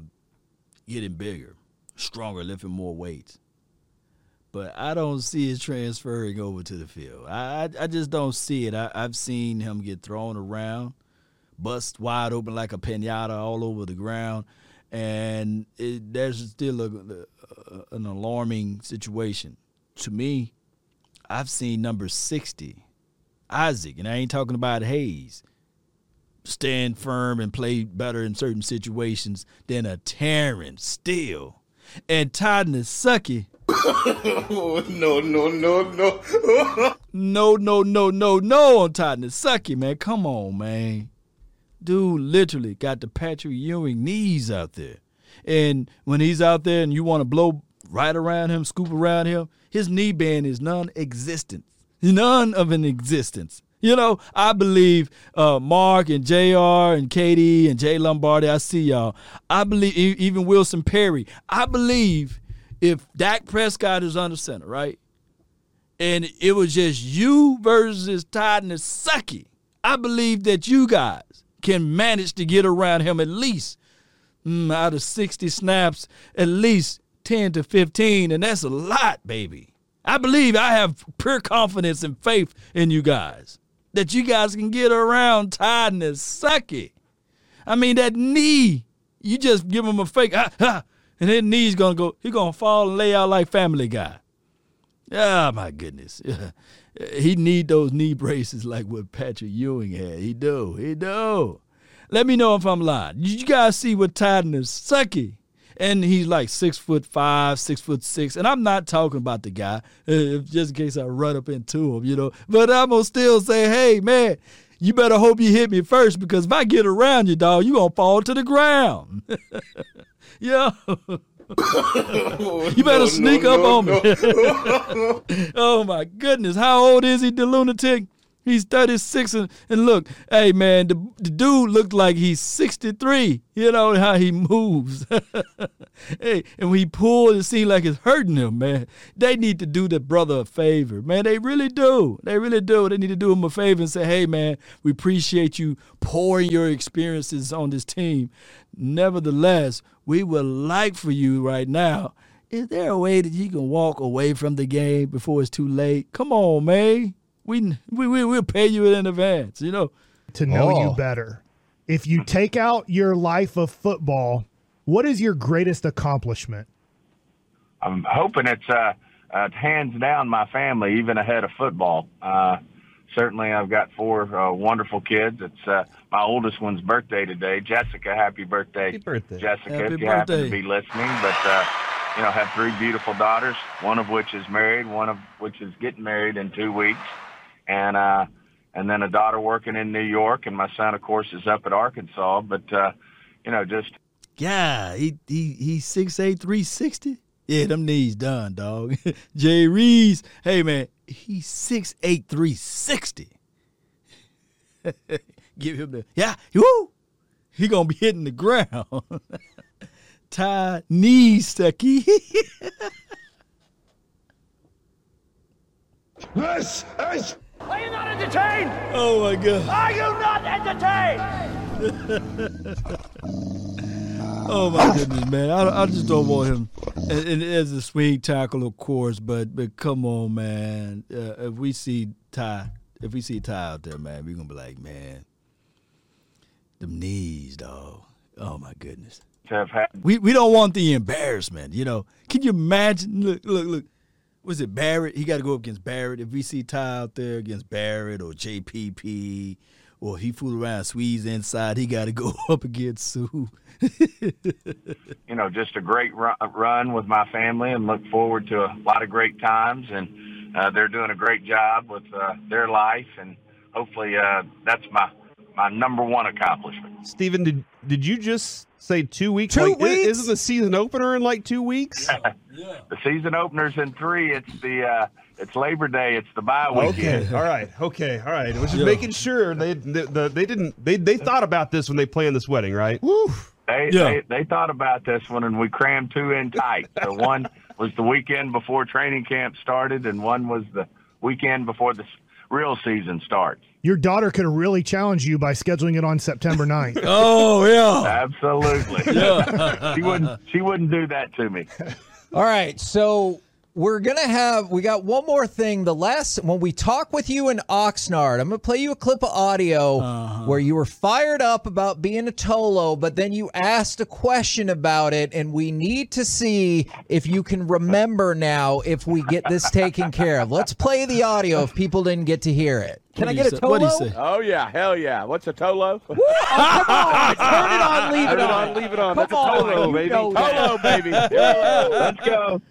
getting bigger, stronger, lifting more weights. But I don't see it transferring over to the field. I I, I just don't see it. I, I've seen him get thrown around, bust wide open like a pinata all over the ground, and it, there's still a, a, an alarming situation. To me, I've seen number sixty, Isaac, and I ain't talking about Hayes, stand firm and play better in certain situations than a Terence Steele. And Todd Sucky Oh, [laughs] [laughs] no, no, no, no. no, no, no, no, no on Todd Sucky, man. Come on, man. Dude literally got the Patrick Ewing knees out there. And when he's out there and you want to blow right around him, scoop around him, his knee band is non existent. None of an existence. You know, I believe uh, Mark and JR and Katie and Jay Lombardi, I see y'all. I believe even Wilson Perry. I believe if Dak Prescott is under center, right? and it was just you versus Todd Sucky, I believe that you guys can manage to get around him at least mm, out of 60 snaps, at least 10 to 15, and that's a lot, baby. I believe I have pure confidence and faith in you guys that you guys can get around Todd Sucky. I mean, that knee, you just give him a fake, [laughs] ah, ah, and his knee's gonna go, he gonna fall and lay out like Family Guy. Oh my goodness. [laughs] he need those knee braces like what Patrick Ewing had. He do. He do. Let me know if I'm lying. Did you guys see what Titan is sucky? And he's like six foot five, six foot six. And I'm not talking about the guy, [laughs] just in case I run up into him, you know. But I'm gonna still say, hey man, you better hope you hit me first because if I get around you, dog, you gonna fall to the ground. [laughs] Yo. [laughs] you better no, sneak no, up no, on me. [laughs] oh my goodness. How old is he, the lunatic? He's 36 and, and look, hey man, the, the dude looked like he's 63. You know how he moves. [laughs] hey, and when he pulls, it seems like it's hurting him, man. They need to do the brother a favor, man. They really do. They really do. They need to do him a favor and say, hey man, we appreciate you pouring your experiences on this team. Nevertheless, we would like for you right now. Is there a way that you can walk away from the game before it's too late? Come on, man. We we we will pay you in advance. You know. to know Oh. you better. If you take out your life of football, what is your greatest accomplishment? I'm hoping it's uh, uh, hands down my family, even ahead of football. Uh, certainly, I've got four uh, wonderful kids. It's uh, my oldest one's birthday today. Jessica, happy birthday, Happy birthday. Jessica! Happy if you happen birthday. to be listening, but uh, you know, have three beautiful daughters. One of which is married, one of which is getting married in two weeks, and uh, and then a daughter working in New York, and my son, of course, is up at Arkansas. But uh, you know, just Yeah, he he he's six eight three sixty. Yeah, them knees done, dog. [laughs] Jay Reeves, hey man, he's six eight three sixty. [laughs] Give him the yeah, woo. He gonna be hitting the ground. [laughs] Ty knee stucky. [laughs] This is Are you not entertained? oh my god. Are you not entertained? Oh my goodness, man! I, I just don't want him, and, and as a swing tackle, of course. But but come on, man! Uh, if we see Ty, if we see Ty out there, man, we're gonna be like, man, them knees, dog. Oh my goodness. have had We we don't want the embarrassment. You know? Can you imagine? Look look look. Was it Barrett? He got to go up against Barrett. If we see Ty out there against Barrett or JPP or if he fool around, squeeze inside, he got to go [laughs] up against Sue. you know, just a great run, run with my family and look forward to a lot of great times. And uh, they're doing a great job with uh, their life, and hopefully uh, that's my my number one accomplishment. Stephen, did did you just say two weeks? Two like, weeks? Isn't the season opener in like two weeks? Yeah, [laughs] The season opener's in three. It's the uh, it's Labor Day. It's the bye weekend. Okay, all right, okay, all right. I was just Yeah. making sure they they, the, they didn't they they thought about this when they planned this wedding, right? They, Yeah. they they thought about this one, and we crammed two in tight. So [laughs] one was the weekend before training camp started, and one was the weekend before the real season starts. Your daughter could really challenge you by scheduling it on September 9th. [laughs] Oh yeah, Absolutely. yeah. [laughs] she wouldn't she wouldn't do that to me. All right, so we're gonna have we got one more thing. The last when we talk with you in Oxnard, I'm gonna play you a clip of audio uh-huh. where you were fired up about being a Tolo, but then you asked a question about it, and we need to see if you can remember now if we get this taken care of. Let's play the audio if people didn't get to hear it. Can I What'd get a say- what'd he Tolo? say? Oh yeah, hell yeah! What's a Tolo? Oh, come on, [laughs] turn it on, leave it Turn it on. on, leave it on. Come That's a on, Tolo, baby. know. Tolo, baby. Let's go.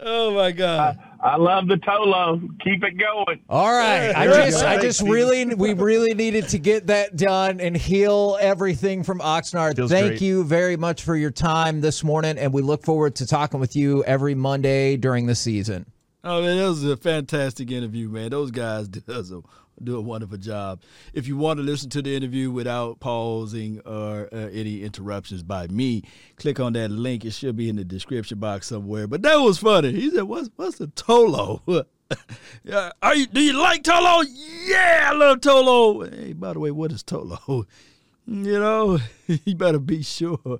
Oh my God. I love the Tolo. Keep it going. All right. [laughs] I just. I just really we really needed to get that done and heal everything from Oxnard. Feels Thank great. you very much for your time this morning and we look forward to talking with you every Monday during the season. Oh man, that was a fantastic interview, man. Those guys [laughs] does a do a wonderful job. If you want to listen to the interview without pausing or uh, any interruptions by me, click on that link. It should be in the description box somewhere. But that was funny. He said, "What's what's a Tolo?" [laughs] yeah, are you? Do you like Tolo? Yeah, I love Tolo. Hey, by the way, what is Tolo? [laughs] You know, [laughs] you better be sure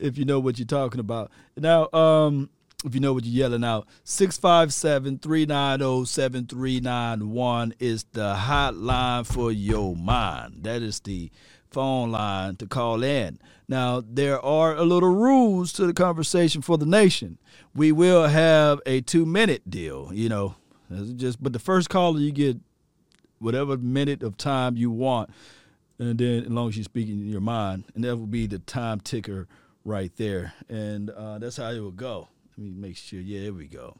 if you know what you're talking about. Now, um, if you know what you're yelling out, 657 390 7391 is the hotline for your mind. That is the phone line to call in. Now, there are a little rules to the conversation for the nation. We will have a two minute deal, you know, just, but the first caller you get whatever minute of time you want and then as long as you're speaking in your mind, and that will be the time ticker right there, and uh, that's how it will go. Let me make sure. Yeah, there we go.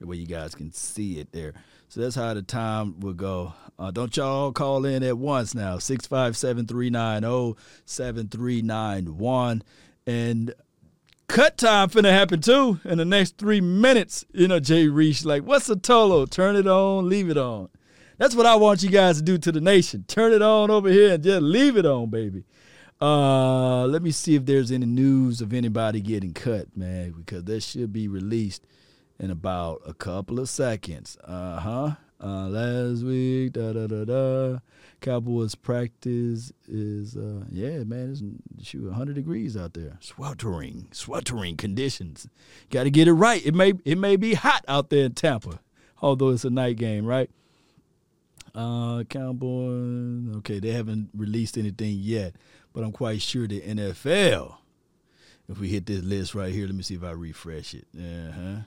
The way you guys can see it there. So that's how the time will go. Uh, don't y'all call in at once now. 657-390-7391. And cut time finna happen too in the next three minutes. You know, Jay Reach like, what's a Tolo? Turn it on, leave it on. That's what I want you guys to do to the nation. Turn it on over here and just leave it on, baby. Uh, let me see if there's any news of anybody getting cut, man, because that should be released in about a couple of seconds. Uh-huh. Uh Last week, da da da da. Cowboys practice is, uh, yeah, man, it's shoot 100 degrees out there. Sweltering, sweltering conditions. Got to get it right. It may it may be hot out there in Tampa, although it's a night game, right? Uh, Cowboys. Okay, they haven't released anything yet, but I'm quite sure the NFL. If we hit this list right here, let me see if I refresh it. Uh huh.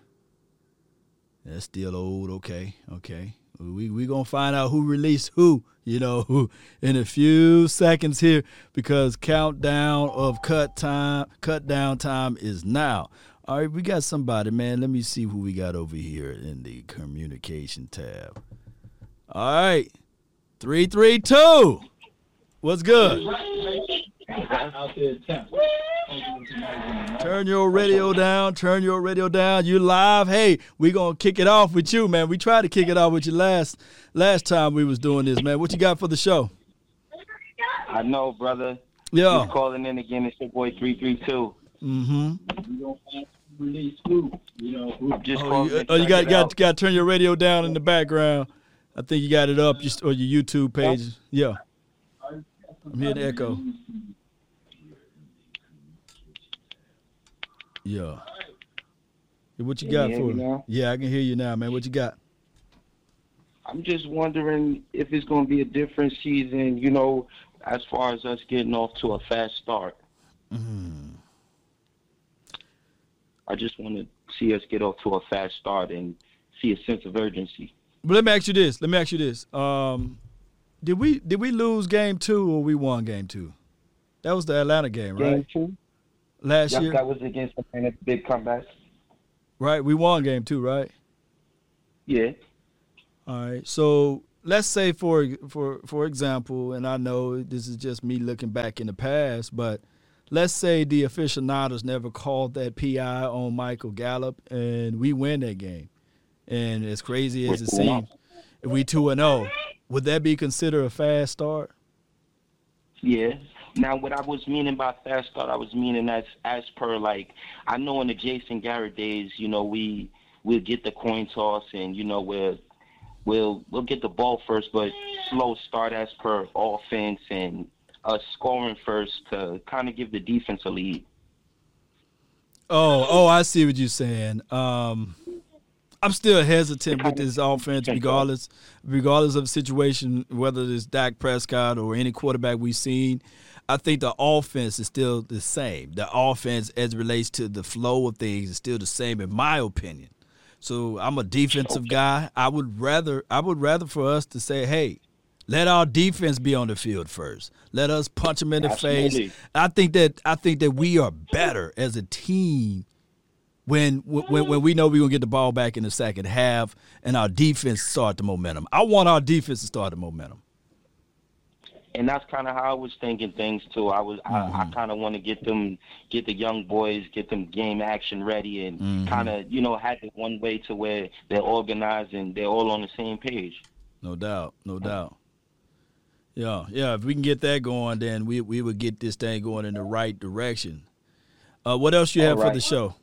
That's still old. Okay, okay. We we gonna find out who released who. You know, who in a few seconds here because countdown of cut time, cut down time is now. All right, we got somebody, man. Let me see who we got over here in the communication tab. All right. Three, three, two. What's good? Turn your radio down. Turn your radio down. You live. Hey, we gonna kick it off with you, man. We tried to kick it off with you last last time we was doing this, man. What you got for the show? I know, brother. Yeah. Just calling in again. It's your boy three three two. Mm-hmm. Just Oh, you, oh, you got got got to turn your radio down in the background. I think you got it up just or your YouTube page. Yeah. I'm hearing echo. Yeah. Yeah, What you you got hear for me? Yeah, I can hear you now, man. What you got? I'm just wondering if it's going to be a different season. You know, as far as us getting off to a fast start. Mm-hmm. I just want to see us get off to a fast start and see a sense of urgency. But let me ask you this. Let me ask you this. Um, Did we did we lose game two or we won game two? That was the Atlanta game, right? Game two. Last Yep, year, that was against the Atlanta big comeback. right? We won game two, right? Yeah. All right. So let's say for for for example, and I know this is just me looking back in the past, but let's say the aficionados never called that PI on Michael Gallup, and we win that game. And as crazy as it oh. seems, if we two and zero, would that be considered a fast start? Yeah. Now, what I was meaning by fast start, I was meaning as as per like I know in the Jason Garrett days, you know, we we'll get the coin toss and you know we'll we'll we'll get the ball first, but slow start as per offense and us scoring first to kind of give the defense a lead. Oh, oh, I see what you're saying. Um, I'm still hesitant with this offense, regardless, regardless of the situation, whether it's Dak Prescott or any quarterback we've seen. I think the offense is still the same. The offense, as it relates to the flow of things, is still the same, in my opinion. So I'm a defensive guy. I would rather, I would rather for us to say, hey, let our defense be on the field first. Let us punch them in the Absolutely. face. I think that I think that we are better as a team when when when we know we're gonna get the ball back in the second half and our defense start the momentum. I want our defense to start the momentum. and that's kind of how I was thinking things too. I was I, I kind of want to get them, get the young boys, get them game action ready, and kind of you know have it one way to where they're organized and they're all on the same page. No doubt, no doubt. Yeah, yeah. If we can get that going, then we we would get this thing going in the right direction. Uh, what else you have for the show?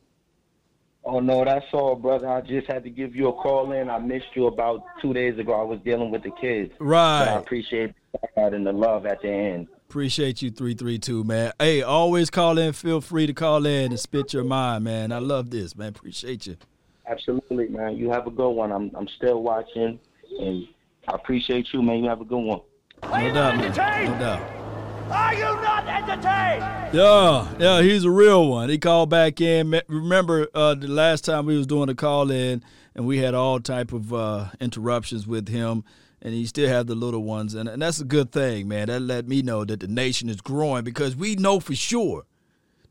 Oh no, that's all, brother. I just had to give you a call in. I missed you about two days ago. I was dealing with the kids. Right. But I appreciate that and the love at the end. Appreciate you, three three two, man. Hey, always call in. Feel free to call in and spit your mind, man. I love this, man. Appreciate you. Absolutely, man. You have a good one. I'm I'm still watching, and I appreciate you, man. You have a good one. No doubt, man. No doubt. Are you not entertained? Yeah, yeah, he's a real one. He called back in. Remember uh, the last time we was doing the call in, and we had all type of uh, interruptions with him, and he still had the little ones, and, and that's a good thing, man. That let me know that the nation is growing because we know for sure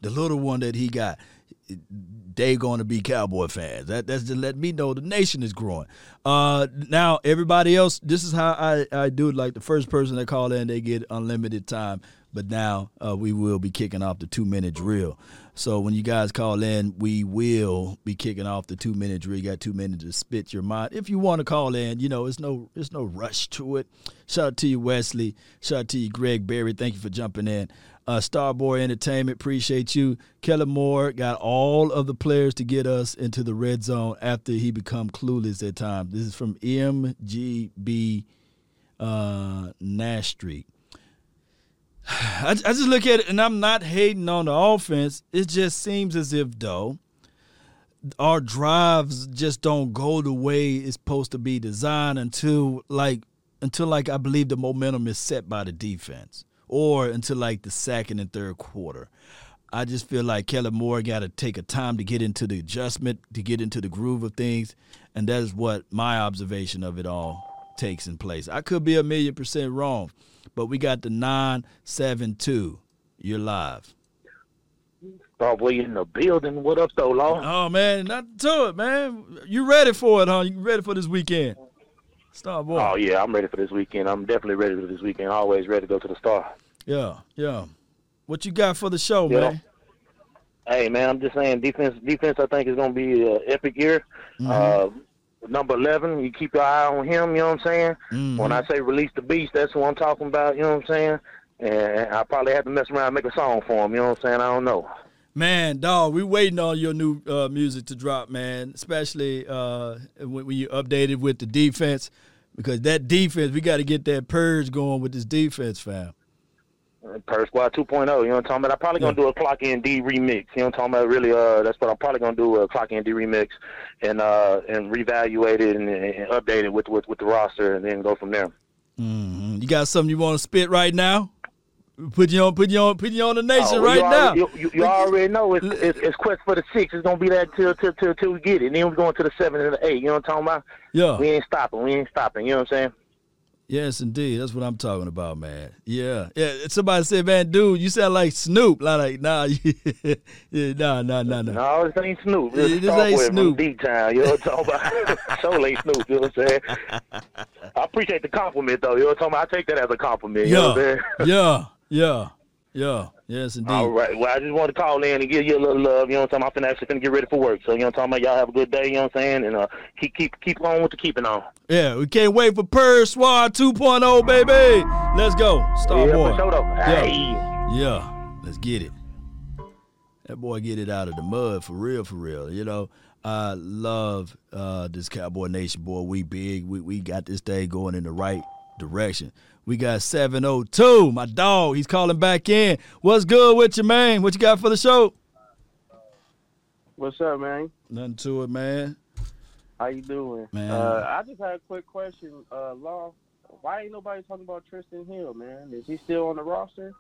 the little one that he got, they going to be Cowboy fans. That that's just let me know the nation is growing. Uh, now everybody else, this is how I I do it. Like the first person that call in, they get unlimited time. But now uh, we will be kicking off the two minute drill. So when you guys call in, we will be kicking off the two minute drill. You got two minutes to spit your mind. If you want to call in, you know, it's no it's no rush to it. Shout out to you, Wesley. Shout out to you, Greg Berry. Thank you for jumping in. Uh, Starboy Entertainment, appreciate you. Kellen Moore got all of the players to get us into the red zone after he become clueless at times. This is from MGB uh, Nash Street. I, I just look at it and I'm not hating on the offense. It just seems as if though our drives just don't go the way it's supposed to be designed until like until like I believe the momentum is set by the defense or until like the second and third quarter. I just feel like Kellen Moore got to take a time to get into the adjustment, to get into the groove of things, and that is what my observation of it all takes in place. I could be a million percent wrong, but we got the nine seven two. You're live. We in the building. What up, though, Law? Oh man, not to it, man. You ready for it, huh? You ready for this weekend? Star boy. Oh yeah, I'm ready for this weekend. I'm definitely ready for this weekend. Always ready to go to the star. Yeah, yeah. What you got for the show, Yeah. man? Hey man, I'm just saying defense. Defense, I think is going to be an epic year. Uh, number eleven, you keep your eye on him. You know what I'm saying? Mm-hmm. When I say release the beast, that's what I'm talking about. You know what I'm saying? And I probably have to mess around and make a song for him. You know what I'm saying? I don't know. Man, dog, we waiting on your new uh, music to drop, man. Especially uh, when, when you updated with the defense, because that defense, we got to get that purge going with this defense, fam. Per Squad 2.0, you know what I'm talking about? I'm probably gonna do a Clock in D remix. You know what I'm talking about? Really, uh, that's what I'm probably gonna do a Clock in D remix, and uh, and reevaluate it and, and update it with, with with the roster, and then go from there. hmm You got something you want to spit right now? Put you on, put you on, put you on the nation Oh, right you now. You, you, you already know it's, it's it's quest for the six. It's gonna be that till till till, till we get it. And then we're going to the seven and the eight. You know what I'm talking about? Yeah. We ain't stopping. We ain't stopping. You know what I'm saying? Yes, indeed. That's what I'm talking about, man. Yeah, yeah. Somebody said, "Man, dude, you sound like Snoop." Like, nah, [laughs] yeah, nah, nah, nah, nah. No, this ain't Snoop. Yeah, This, this ain't Snoop. D-Town. You know what I'm talking about? [laughs] so late Snoop. You know what I'm saying? I appreciate the compliment, though. You know what I'm talking about? I take that as a compliment. You know what I'm Yeah, yeah, [laughs] yeah. Yes, indeed. All right. Well, I just wanted to call in and give you a little love. You know what I'm talking about? I'm finna actually finna get ready for work. So, you know what I'm talking about? Y'all have a good day. You know what I'm saying? And uh, keep keep keep on with the keeping on. Yeah, we can't wait for Purr Swad 2.0, baby. Let's go, Star Yeah, Boy. sure. Yeah. Hey. yeah, let's get it. That boy get it out of the mud for real, for real. You know, I love uh, this Cowboy Nation, boy. We big. We we got this thing going in the right direction. We got 702, my dog. He's calling back in. What's good with you, man? What you got for the show? What's up, man? Nothing to it, man. How you doing? Man. Uh, I just had a quick question. Uh, Law, why ain't nobody talking about Trysten Hill, man? Is he still on the roster?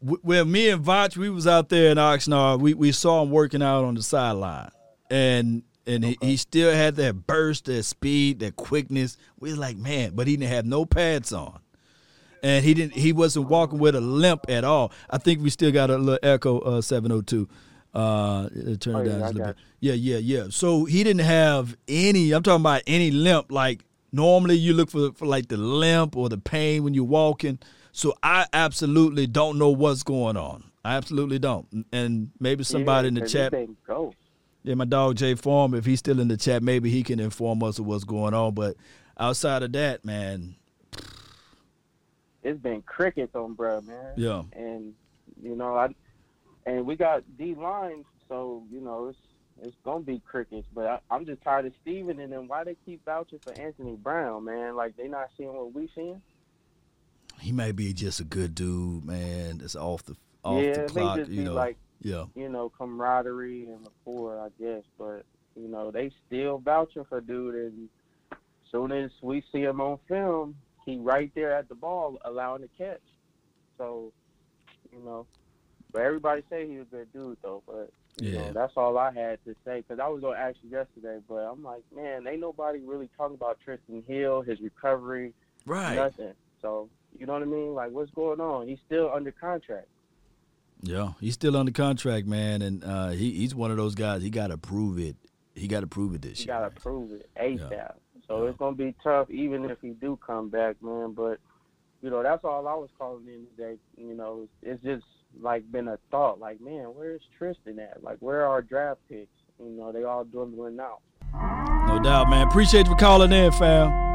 well, me and Vach, we was out there in Oxnard. We we saw him working out on the sideline, and and he, he still had that burst, that speed, that quickness. We was like, man, but he didn't have no pads on, and he didn't. He wasn't walking with a limp at all. I think we still got a little echo uh, seven oh two. Uh, turn Oh, it yeah, down just a little bit. Yeah, yeah, yeah. So he didn't have any. I'm talking about any limp. Like normally, you look for for like the limp or the pain when you're walking. So I absolutely don't know what's going on. I absolutely don't. And maybe somebody in the chat. Go. Yeah, my dog Jay Form. If he's still in the chat, maybe he can inform us of what's going on. But outside of that, man, It's been crickets on bruh, man. Yeah. And you know, I and we got D lines, so you know it's it's gonna be crickets. But I, I'm just tired of Stephen and then why they keep vouching for Anthony Brown, man? Like they not seeing what we seeing. he may be just a good dude, man. That's off the off yeah, the clock. you know. like yeah. you know camaraderie and rapport, I guess. But you know they still vouching for dude, and soon as we see him on film, he right there at the ball, allowing the catch. So, you know, but everybody say he was a good dude though. But you Yeah. know, that's all I had to say because I was gonna ask you yesterday, but I'm like, man, ain't nobody really talking about Trysten Hill, his recovery, Right. Nothing. So you know what I mean? Like, what's going on? He's still under contract. Yeah, he's still under contract, man, and uh, he he's one of those guys. He got to prove it. He got to prove it this You year. gotta prove it ASAP. So it's gonna be tough, even if he do come back, man. But you know, that's all I was calling in today. You know, it's just like been a thought, like, man, where's Trysten at? Like, where are our draft picks? You know, they all dwindling out. No doubt, man. Appreciate you for calling in, fam.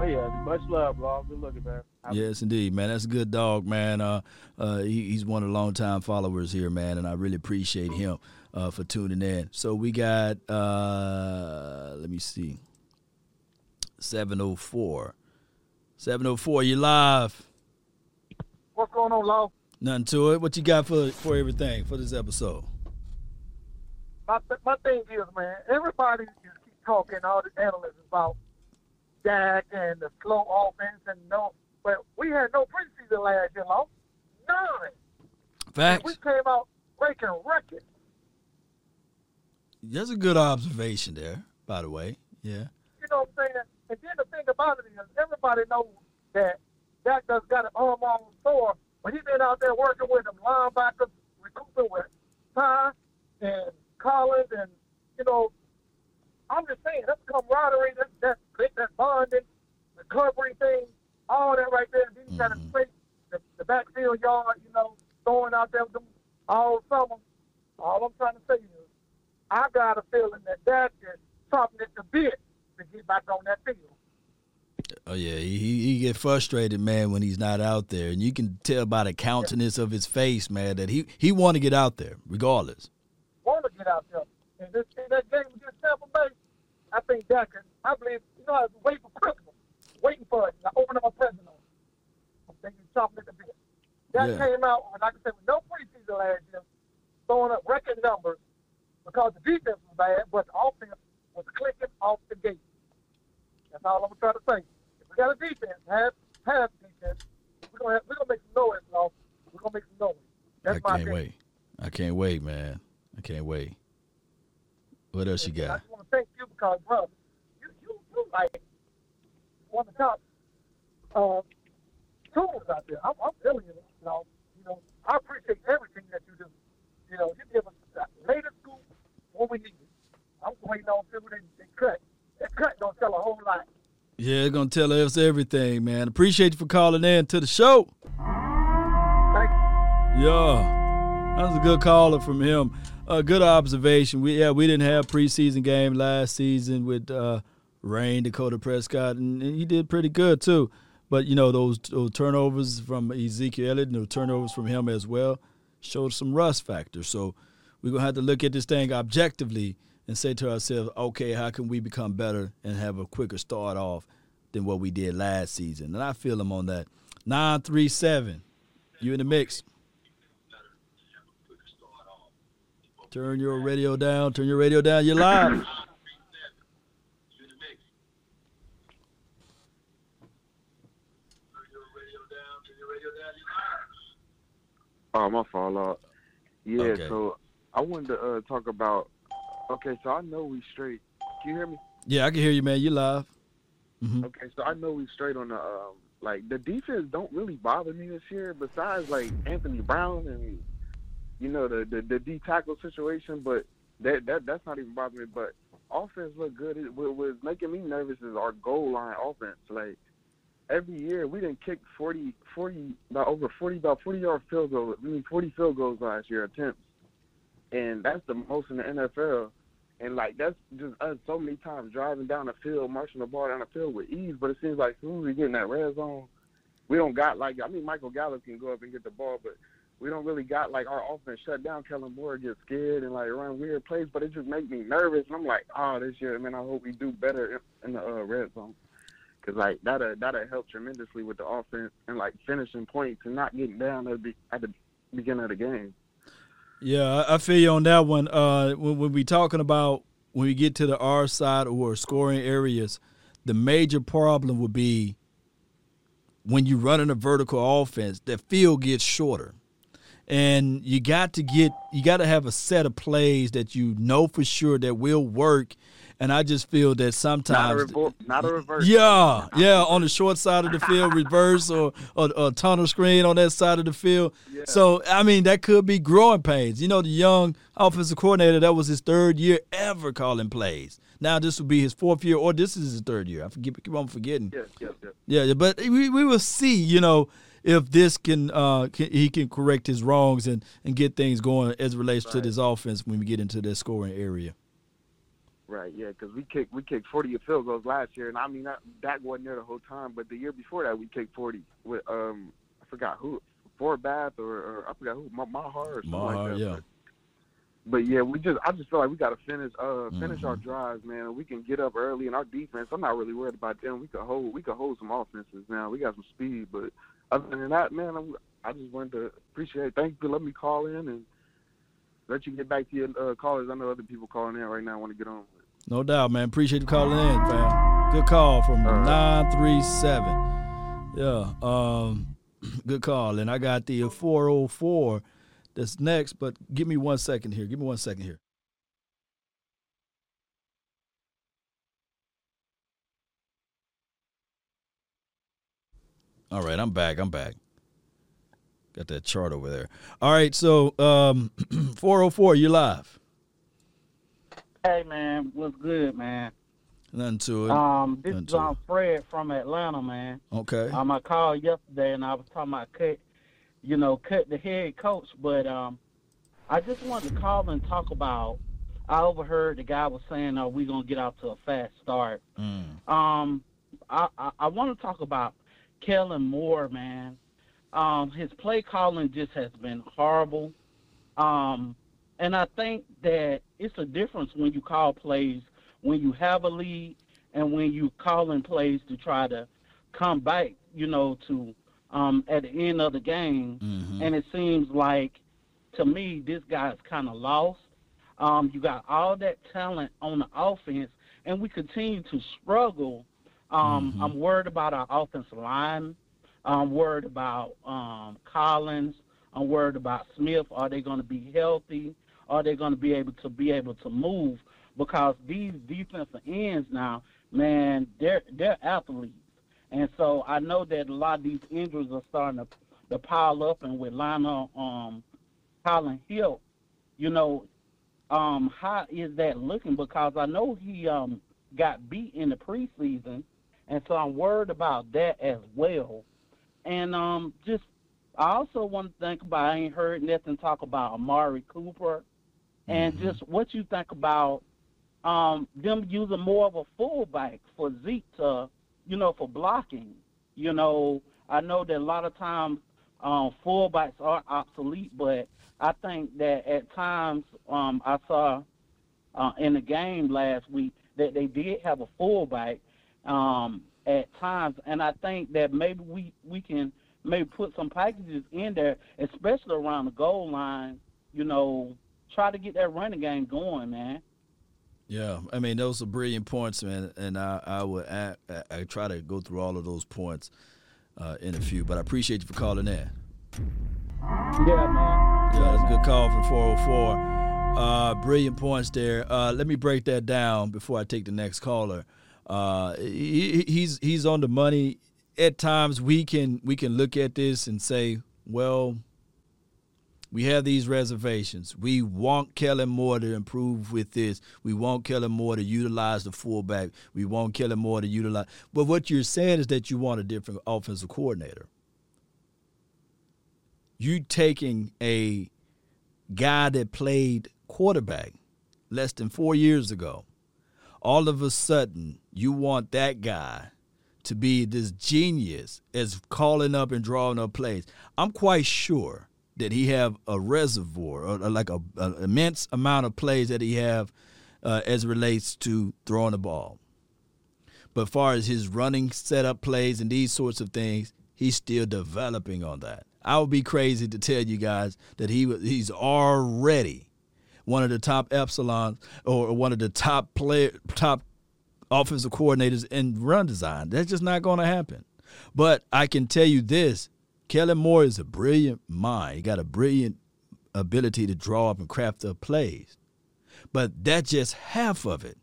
Oh yeah, much love, Law. Good looking, man. Yes, indeed, man. That's a good dog, man. Uh, uh, he, he's one of the longtime followers here, man, and I really appreciate him uh, for tuning in. So we got, uh, let me see, 704. 704, you live. What's going on, Law? Nothing to it. What you got for for everything for this episode? My, th- my thing is, man, everybody just keep talking, all the analysts about Dak and the slow offense and no, but we had no preseason last year, Law. None. Facts. We came out breaking records. That's a good observation there, by the way. Yeah. You know what I'm saying? And then the thing about it is, everybody knows that Dak does got an arm on sore, but he's been out there working with them linebackers, recouping with Ty and Collins, and you know, I'm just saying that's camaraderie, that that that bonding, recovery thing, all that right there. And then you got to straight the, the backfield yard, you know, throwing out there with them all summer. All I'm trying to say is, I got a feeling that Dak is chopping at the bit to get back on that field. Oh yeah, he he he get frustrated, man, when he's not out there, and you can tell by the countenance of his face, man, that he he want to get out there regardless. want to get out there. And this in that game against Tampa Bay, I think Dak I believe, you know, I was waiting for Christmas, waiting for it. I opened up my present on. I'm thinking chopping at the bit. That Yeah. came out, and like I said, with no preseason last year, throwing up record numbers because the defense was bad, but the offense was clicking off the gate. That's all I'm trying to say. If we got a defense, have have defense, we're gonna have, we're gonna make some noise, though. We're gonna make some noise. That's I my can't wait. I can't wait, man. I can't wait. What else you got? I just want to thank you because, bro, you, you, you like one of the top uh, tools out there. I'm, I'm telling you, you know, you know, I appreciate everything that you do. You know, you give us the latest scoop when we need it. I'm waiting on people they, they cut. That cut don't tell a whole lot. Yeah, it's gonna tell us everything, man. Appreciate you for calling in to the show. Thank Yeah, that was a good caller from him. A good observation. We yeah we didn't have preseason game last season with uh, Rayne Dakota Prescott, and, and he did pretty good too. But you know those, those turnovers from Ezekiel Elliott and those turnovers from him as well showed some rust factor. So we're gonna have to look at this thing objectively and say to ourselves, okay, how can we become better and have a quicker start off than what we did last season? And I feel him on that. Nine three seven, you in the mix. Turn your radio down. Turn your radio down. You're live. Oh, my fault. Uh, yeah, Okay. so I wanted to uh, talk about. Okay, so I know we straight. Can you hear me? Yeah, I can hear you, man. You live. Mhm. Okay, so I know we straight on the um, like the defense don't really bother me this year. Besides like Anthony Brown and you know the the, the D tackle situation, but that that that's not even bothering me. But offense look good. It, what was making me nervous is our goal line offense. Like every year we didn't kick 40, 40 about over forty about forty yard field goals. I mean forty field goals last year attempts, and that's the most in the NFL. And like that's just us so many times driving down the field, marching the ball down the field with ease. But it seems like as soon as we get in that red zone, we don't got like I mean Michael Gallup can go up and get the ball, but we don't really got like our offense shut down. Kellen Moore gets scared and like run weird plays, but it just makes me nervous. And I'm like, oh, this year, man, I hope we do better in, in the uh, red zone. Cause like that'll that'll help tremendously with the offense and like finishing points and not getting down at the at the beginning of the game. Yeah, I feel you on that one. Uh, when, when we talking about when we get to the R side or scoring areas, the major problem would be when you're running a vertical offense, the field gets shorter. And you got to get you got to have a set of plays that you know for sure that will work. And I just feel that Not a, sometimes revo- not a reverse. yeah, yeah, on the short side of the field, reverse or, or, or tunnel screen on that side of the field. So I mean, that could be growing pains. You know, the young offensive coordinator that was his third year ever calling plays. Now this will be his fourth year, or this is his third year. I forget, keep on forgetting. Yes, yes, yes. Yeah, yeah, but we, we will see. You know, if this can, uh, can he can correct his wrongs and and get things going as it relates to this offense when we get into that scoring area. Right, yeah, because we kicked we kicked forty field goals last year, and I mean that that wasn't there the whole time. But the year before that, we kicked forty with um I forgot who Fort Bath or, or I forgot who Ma- Maher or something Maher, like that. yeah. But, but yeah, we just I just feel like we got to finish uh finish our Mm-hmm. drives, man. We can get up early in our defense. I'm not really worried about them. We could hold we could hold some offenses now. We got some speed, but other than that, man, I'm, I just wanted to appreciate. Thank you for letting me call in and let you get back to your uh, callers. I know other people calling in right now. want to get on. No doubt, man. Appreciate you calling in, fam. Good call from nine three seven. Yeah, um, [clears throat] good call. And I got the four oh four that's next, but give me one second here. Give me one second here. All right, I'm back. I'm back. Got that chart over there. All right, so um, [clears throat] 404, you live. Hey man, what's good, man? Nothing to it. Um, this Nothing is um, Fred from Atlanta, man. Okay. Um, I called yesterday and I was talking about cut, you know, cut the head coach, but um, I just wanted to call and talk about. I overheard the guy was saying, "Are we gonna get out to a fast start?" Um, I I, I want to talk about Kellen Moore, man. Um, his play calling just has been horrible. Um, and I think that it's a difference when you call plays when you have a lead and when you calling plays to try to come back, you know, to um, at the end of the game. And it seems like to me this guy's kind of lost. Um, you got all that talent on the offense, and we continue to struggle. Um, I'm worried about our offensive line. I'm worried about um, Collins. I'm worried about Smith. Are they going to be healthy? Are they going to be able to be able to move? Because these defensive ends now, man, they're they're athletes, And so I know that a lot of these injuries are starting to, to pile up, and with Lionel um, Colin Hill, you know, um, how is that looking? Because I know he um, got beat in the preseason, and so I'm worried about that as well. And um, just I also want to think about. I ain't heard nothing talk about Amari Cooper, and Mm-hmm. just what you think about um, them using more of a fullback for Zeke to, you know, for blocking. You know, I know that a lot of times um, fullbacks are obsolete, but I think that at times um, I saw uh, in the game last week that they did have a fullback um, at times, and I think that maybe we we can maybe put some packages in there, especially around the goal line. You know, try to get that running game going, man. Yeah, I mean those are brilliant points, man, and I I would I, try to go through all of those points uh, in a few, but I appreciate you for calling in. Yeah, man. Yeah, that's a good call from 404. Uh, brilliant points there. Uh, let me break that down before I take the next caller. Uh, he, he's he's on the money. At times we can we can look at this and say, well, we have these reservations. We want Kellen Moore to improve with this. We want Kellen Moore to utilize the fullback. We want Kellen Moore to utilize. But what you're saying is that you want a different offensive coordinator. You taking a guy that played quarterback less than four years ago. All of a sudden, you want that guy to be this genius as calling up and drawing up plays. I'm quite sure that he have a reservoir or, or like a, an immense amount of plays that he have uh, as relates to throwing the ball. But far as his running setup plays and these sorts of things, he's still developing on that. I would be crazy to tell you guys that he he's already one of the top epsilons or one of the top player top offensive coordinators in run design. That's just not going to happen. But I can tell you this: Kellen Moore is a brilliant mind. He got a brilliant ability to draw up and craft up plays. But that's just half of it.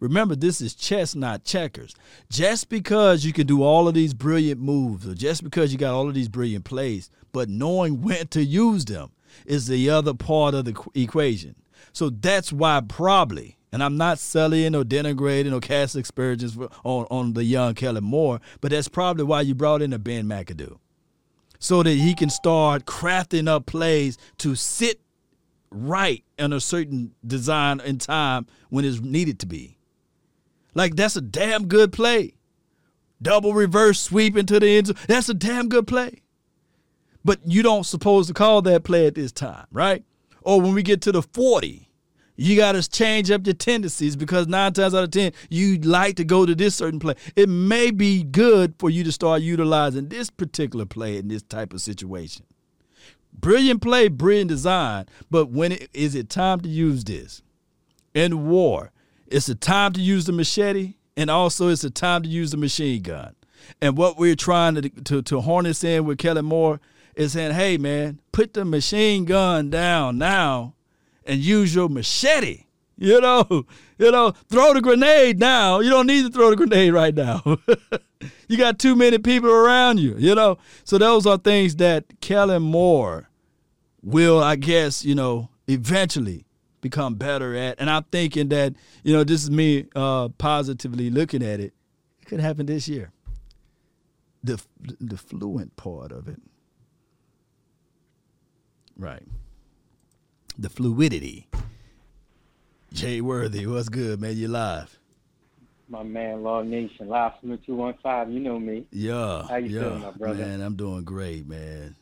Remember, this is chess, not checkers. Just because you can do all of these brilliant moves, or just because you got all of these brilliant plays, but knowing when to use them is the other part of the equation. So that's why probably, and I'm not sullying or denigrating or casting aspersions on, on the young Kelly Moore, but that's probably why you brought in a Ben McAdoo. So that he can start crafting up plays to sit right in a certain design and time when it's needed to be. Like that's a damn good play. Double reverse sweep into the end zone. That's a damn good play. But you don't supposed to call that play at this time, right? Or when we get to the 40, you got to change up your tendencies because nine times out of 10, you like to go to this certain play. It may be good for you to start utilizing this particular play in this type of situation. Brilliant play, brilliant design, but when it, is it time to use this? In war, it's the time to use the machete, and also it's the time to use the machine gun. And what we're trying to to, to harness in with Kelly Moore is saying, hey man, put the machine gun down now and use your machete. You know, you know, throw the grenade now. You don't need to throw the grenade right now. [laughs] you got too many people around you, you know. So those are things that Kellen Moore will, I guess, you know, eventually become better at. And I'm thinking that, you know, this is me uh, positively looking at it. It could happen this year. The the fluent part of it. Right. The fluidity. Jay Worthy, what's good, man? You live. My man, Law Nation, live from the 215. You know me. Yeah. How you yeah, feeling, my brother? Man, I'm doing great, man.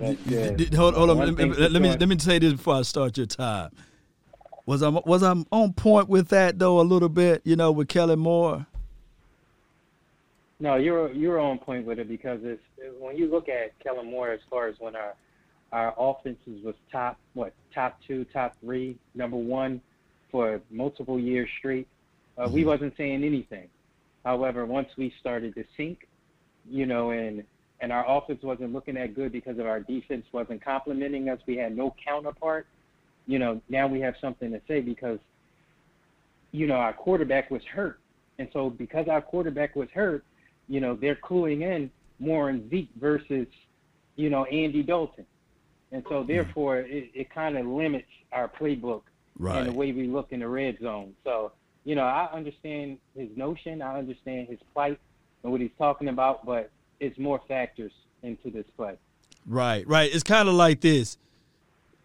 That's good. d- Hold, hold on. Let, me- let me let me say this before I start your time. Was I was I on point with that though a little bit? You know, with Kelly Moore. No, you're you're on point with it because it's when you look at Kellen Moore as far as when our our offenses was top what top two, top three, number one for multiple years straight. Uh, we wasn't saying anything. However, once we started to sink, you know, and and our offense wasn't looking that good because of our defense wasn't complimenting us. We had no counterpart. You know, now we have something to say because, you know, our quarterback was hurt, and so because our quarterback was hurt, you know, they're cluing in more on Zeke versus, you know, Andy Dalton. And so therefore it, it kind of limits our playbook Right. and the way we look in the red zone. So, you know, I understand his notion, I understand his plight and what he's talking about, but it's more factors into this play. Right, right. It's kind of like this.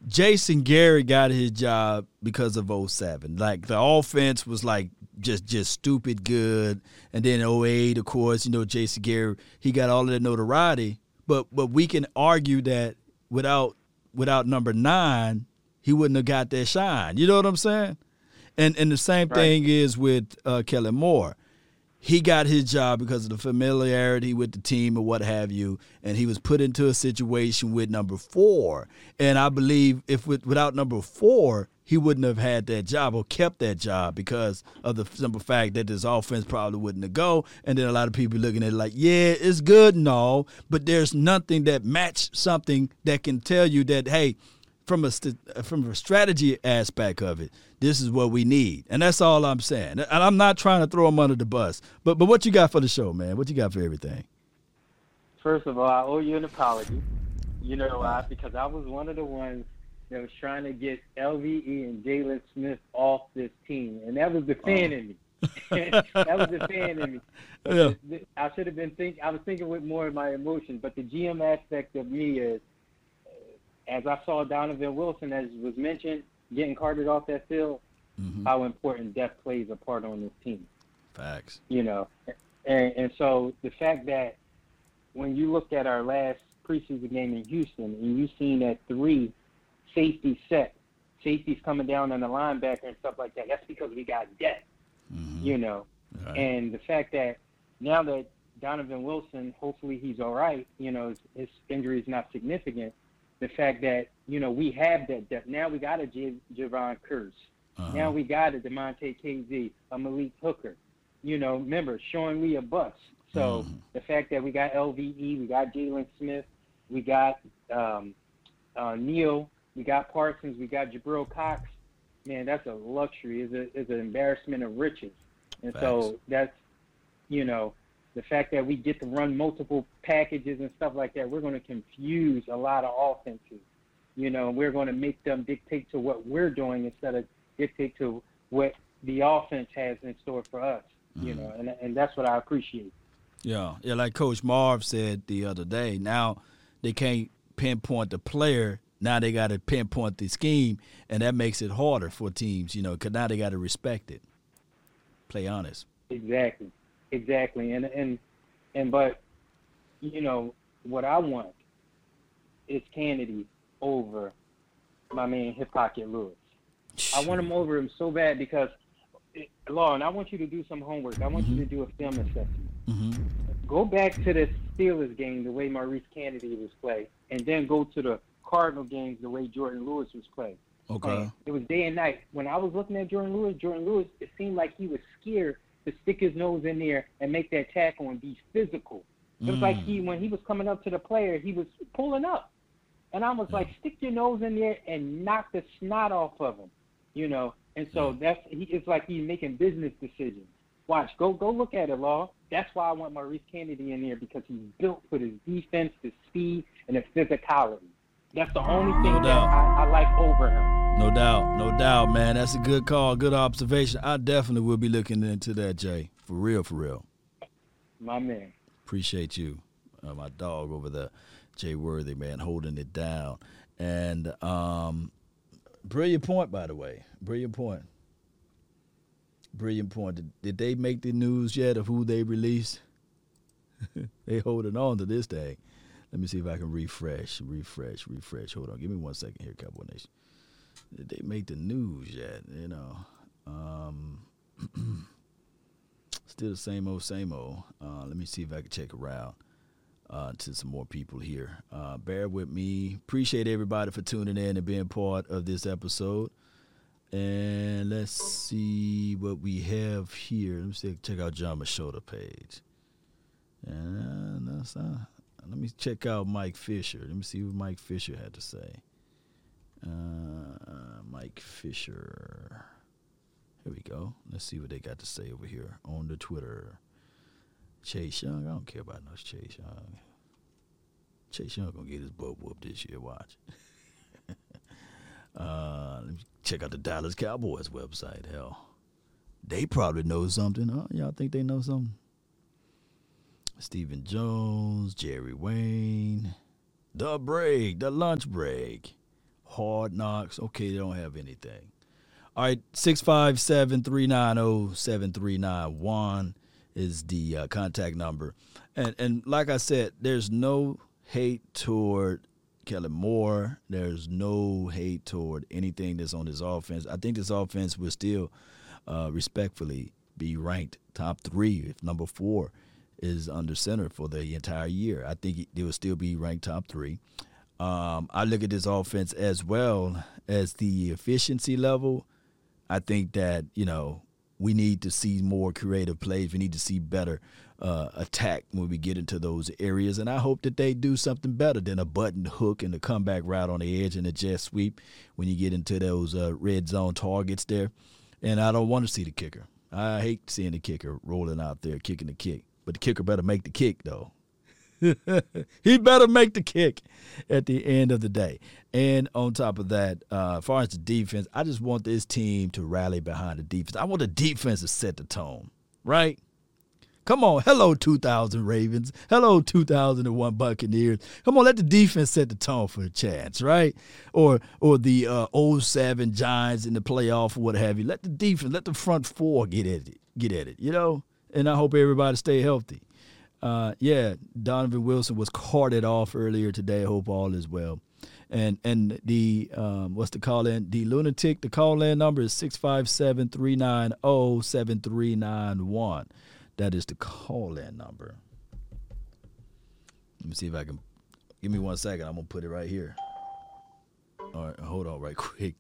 Jason Garrett got his job because of 07. Like the offense was like just just stupid good. And then 08, of course, you know, Jason Garrett, he got all of that notoriety. But but we can argue that without without number nine, he wouldn't have got that shine. You know what I'm saying? And and the same thing is with uh, Kellen Moore he got his job because of the familiarity with the team or what have you, and he was put into a situation with number four. And I believe if with, without number four, he wouldn't have had that job or kept that job because of the simple fact that this offense probably wouldn't have go. And then a lot of people looking at it like, yeah, it's good and all, but there's nothing that match something that can tell you that hey, from a from a strategy aspect of it, this is what we need, and that's all I'm saying. And I'm not trying to throw him under the bus, but but what you got for the show, man? What you got for everything? First of all, I owe you an apology. You know why? Because I was one of the ones that was trying to get LVE and Jaylon Smith off this team, and that was the fan in me. [laughs] that was the fan in me. Yeah. I should have been think. I was thinking with more of my emotion, but the GM aspect of me is, uh, as I saw Donovan Wilson, as was mentioned, getting carted off that field, how important depth plays a part on this team Facts. you know. And, and so the fact that when you look at our last preseason game in Houston and you seen that three safety set, Safety's coming down on the linebacker and stuff like that, that's because we got depth, you know. And the fact that now that Donovan Wilson, hopefully he's all right, you know, his, his injury is not significant. The fact that, you know, we have that depth. Now we got a J- Jayron Kearse. Now we got a Damontae Kazee, a Malik Hooker. You know, remember, Sean Lee a bust. So the fact that we got LVE, we got Jaylon Smith, we got um, uh, Neal, we got Parsons, we got Jabril Cox. Man, that's a luxury. Is a is an embarrassment of riches. And so that's, you know, the fact that we get to run multiple packages and stuff like that, we're going to confuse a lot of offenses. You know, we're going to make them dictate to what we're doing instead of dictate to what the offense has in store for us. You mm-hmm. know, and and that's what I appreciate. Yeah, yeah. Like Coach Marv said the other day, now they can't pinpoint the player. Now they got to pinpoint the scheme, and that makes it harder for teams. You know, because now they got to respect it. Play honest. Exactly, exactly, and and and but you know what I want is Canady over my man Hip Pocket Lewis. I want him over him so bad because, eh, Lauren, I want you to do some homework. I want you to do a film assessment. Go back to the Steelers game the way Maurice Canady was played, and then go to the Cardinal games the way Jourdan Lewis was played. Okay. playing. It was day and night. When I was looking at Jourdan Lewis, Jourdan Lewis, it seemed like he was scared to stick his nose in there and make that tackle and be physical. It was like he, mm. when he was coming up to the player, he was pulling up. And I was like, stick your nose in there and knock the snot off of him, you know. And so that's he. It's like he's making business decisions. Watch, go go look at it, Law. That's why I want Maurice Canady in there because he's built for his defense, his speed, and his physicality. That's the only thing that doubt. I, I like over him. No doubt, no doubt, man. That's a good call, good observation. I definitely will be looking into that, Jay. For real, for real. My man. Appreciate you, uh, my dog over there, Jay Worthy, man, holding it down. And um, brilliant point, by the way. Brilliant point. Brilliant point. Did, did they make the news yet of who they released? [laughs] they holding on to this thing. Let me see if I can refresh, refresh, refresh. Hold on, give me one second here, Cowboy Nation. Did they make the news yet? You know, um, [clears throat] still the same old, same old. Uh, let me see if I can check around uh, to some more people here. Uh, bear with me. Appreciate everybody for tuning in and being part of this episode. And let's see what we have here. Let me see, check out Jon Machota page. And that's, uh, let me check out Mike Fisher. Let me see what Mike Fisher had to say. Uh, Mike Fisher. Here we go. Let's see what they got to say over here on the Twitter. Chase Young. I don't care about no Chase Young. Chase Young gonna get his butt whooped this year. Watch. [laughs] uh, let me check out the Dallas Cowboys website. Hell, they probably know something. Huh? Y'all think they know something? Stephen Jones, Jerry Wayne, the break, the lunch break, hard knocks. Okay, they don't have anything. All right, 657 390 7391 is the uh, contact number. And and like I said, there's no hate toward Kelly Moore. There's no hate toward anything that's on this offense. I think this offense will still uh, respectfully be ranked top three, if number four is under center for the entire year. I think they will still be ranked top three. Um, I look at this offense as well as the efficiency level. I think that you know we need to see more creative plays. We need to see better uh, attack when we get into those areas, and I hope that they do something better than a button hook and a comeback route on the edge and a jet sweep when you get into those uh, red zone targets there. And I don't want to see the kicker. I hate seeing the kicker rolling out there kicking the kick, but the kicker better make the kick though. [laughs] he better make the kick at the end of the day. And on top of that, uh, as far as the defense, I just want this team to rally behind the defense. I want the defense to set the tone, right? Come on, hello 2000 Ravens, hello 2001 Buccaneers. Come on, let the defense set the tone for a chance, right? Or or the uh, 07 Giants in the playoff or what have you. Let the defense, let the front four get at it, get at it, you know. And I hope everybody stay healthy. Uh, yeah, Donovan Wilson was carted off earlier today. I hope all is well. And and the um, what's the call in? The lunatic, the call in number is 657 390 7391. That is the call in number. Let me see if I can. Give me one second. I'm to put it right here. All right, hold on right [laughs] quick.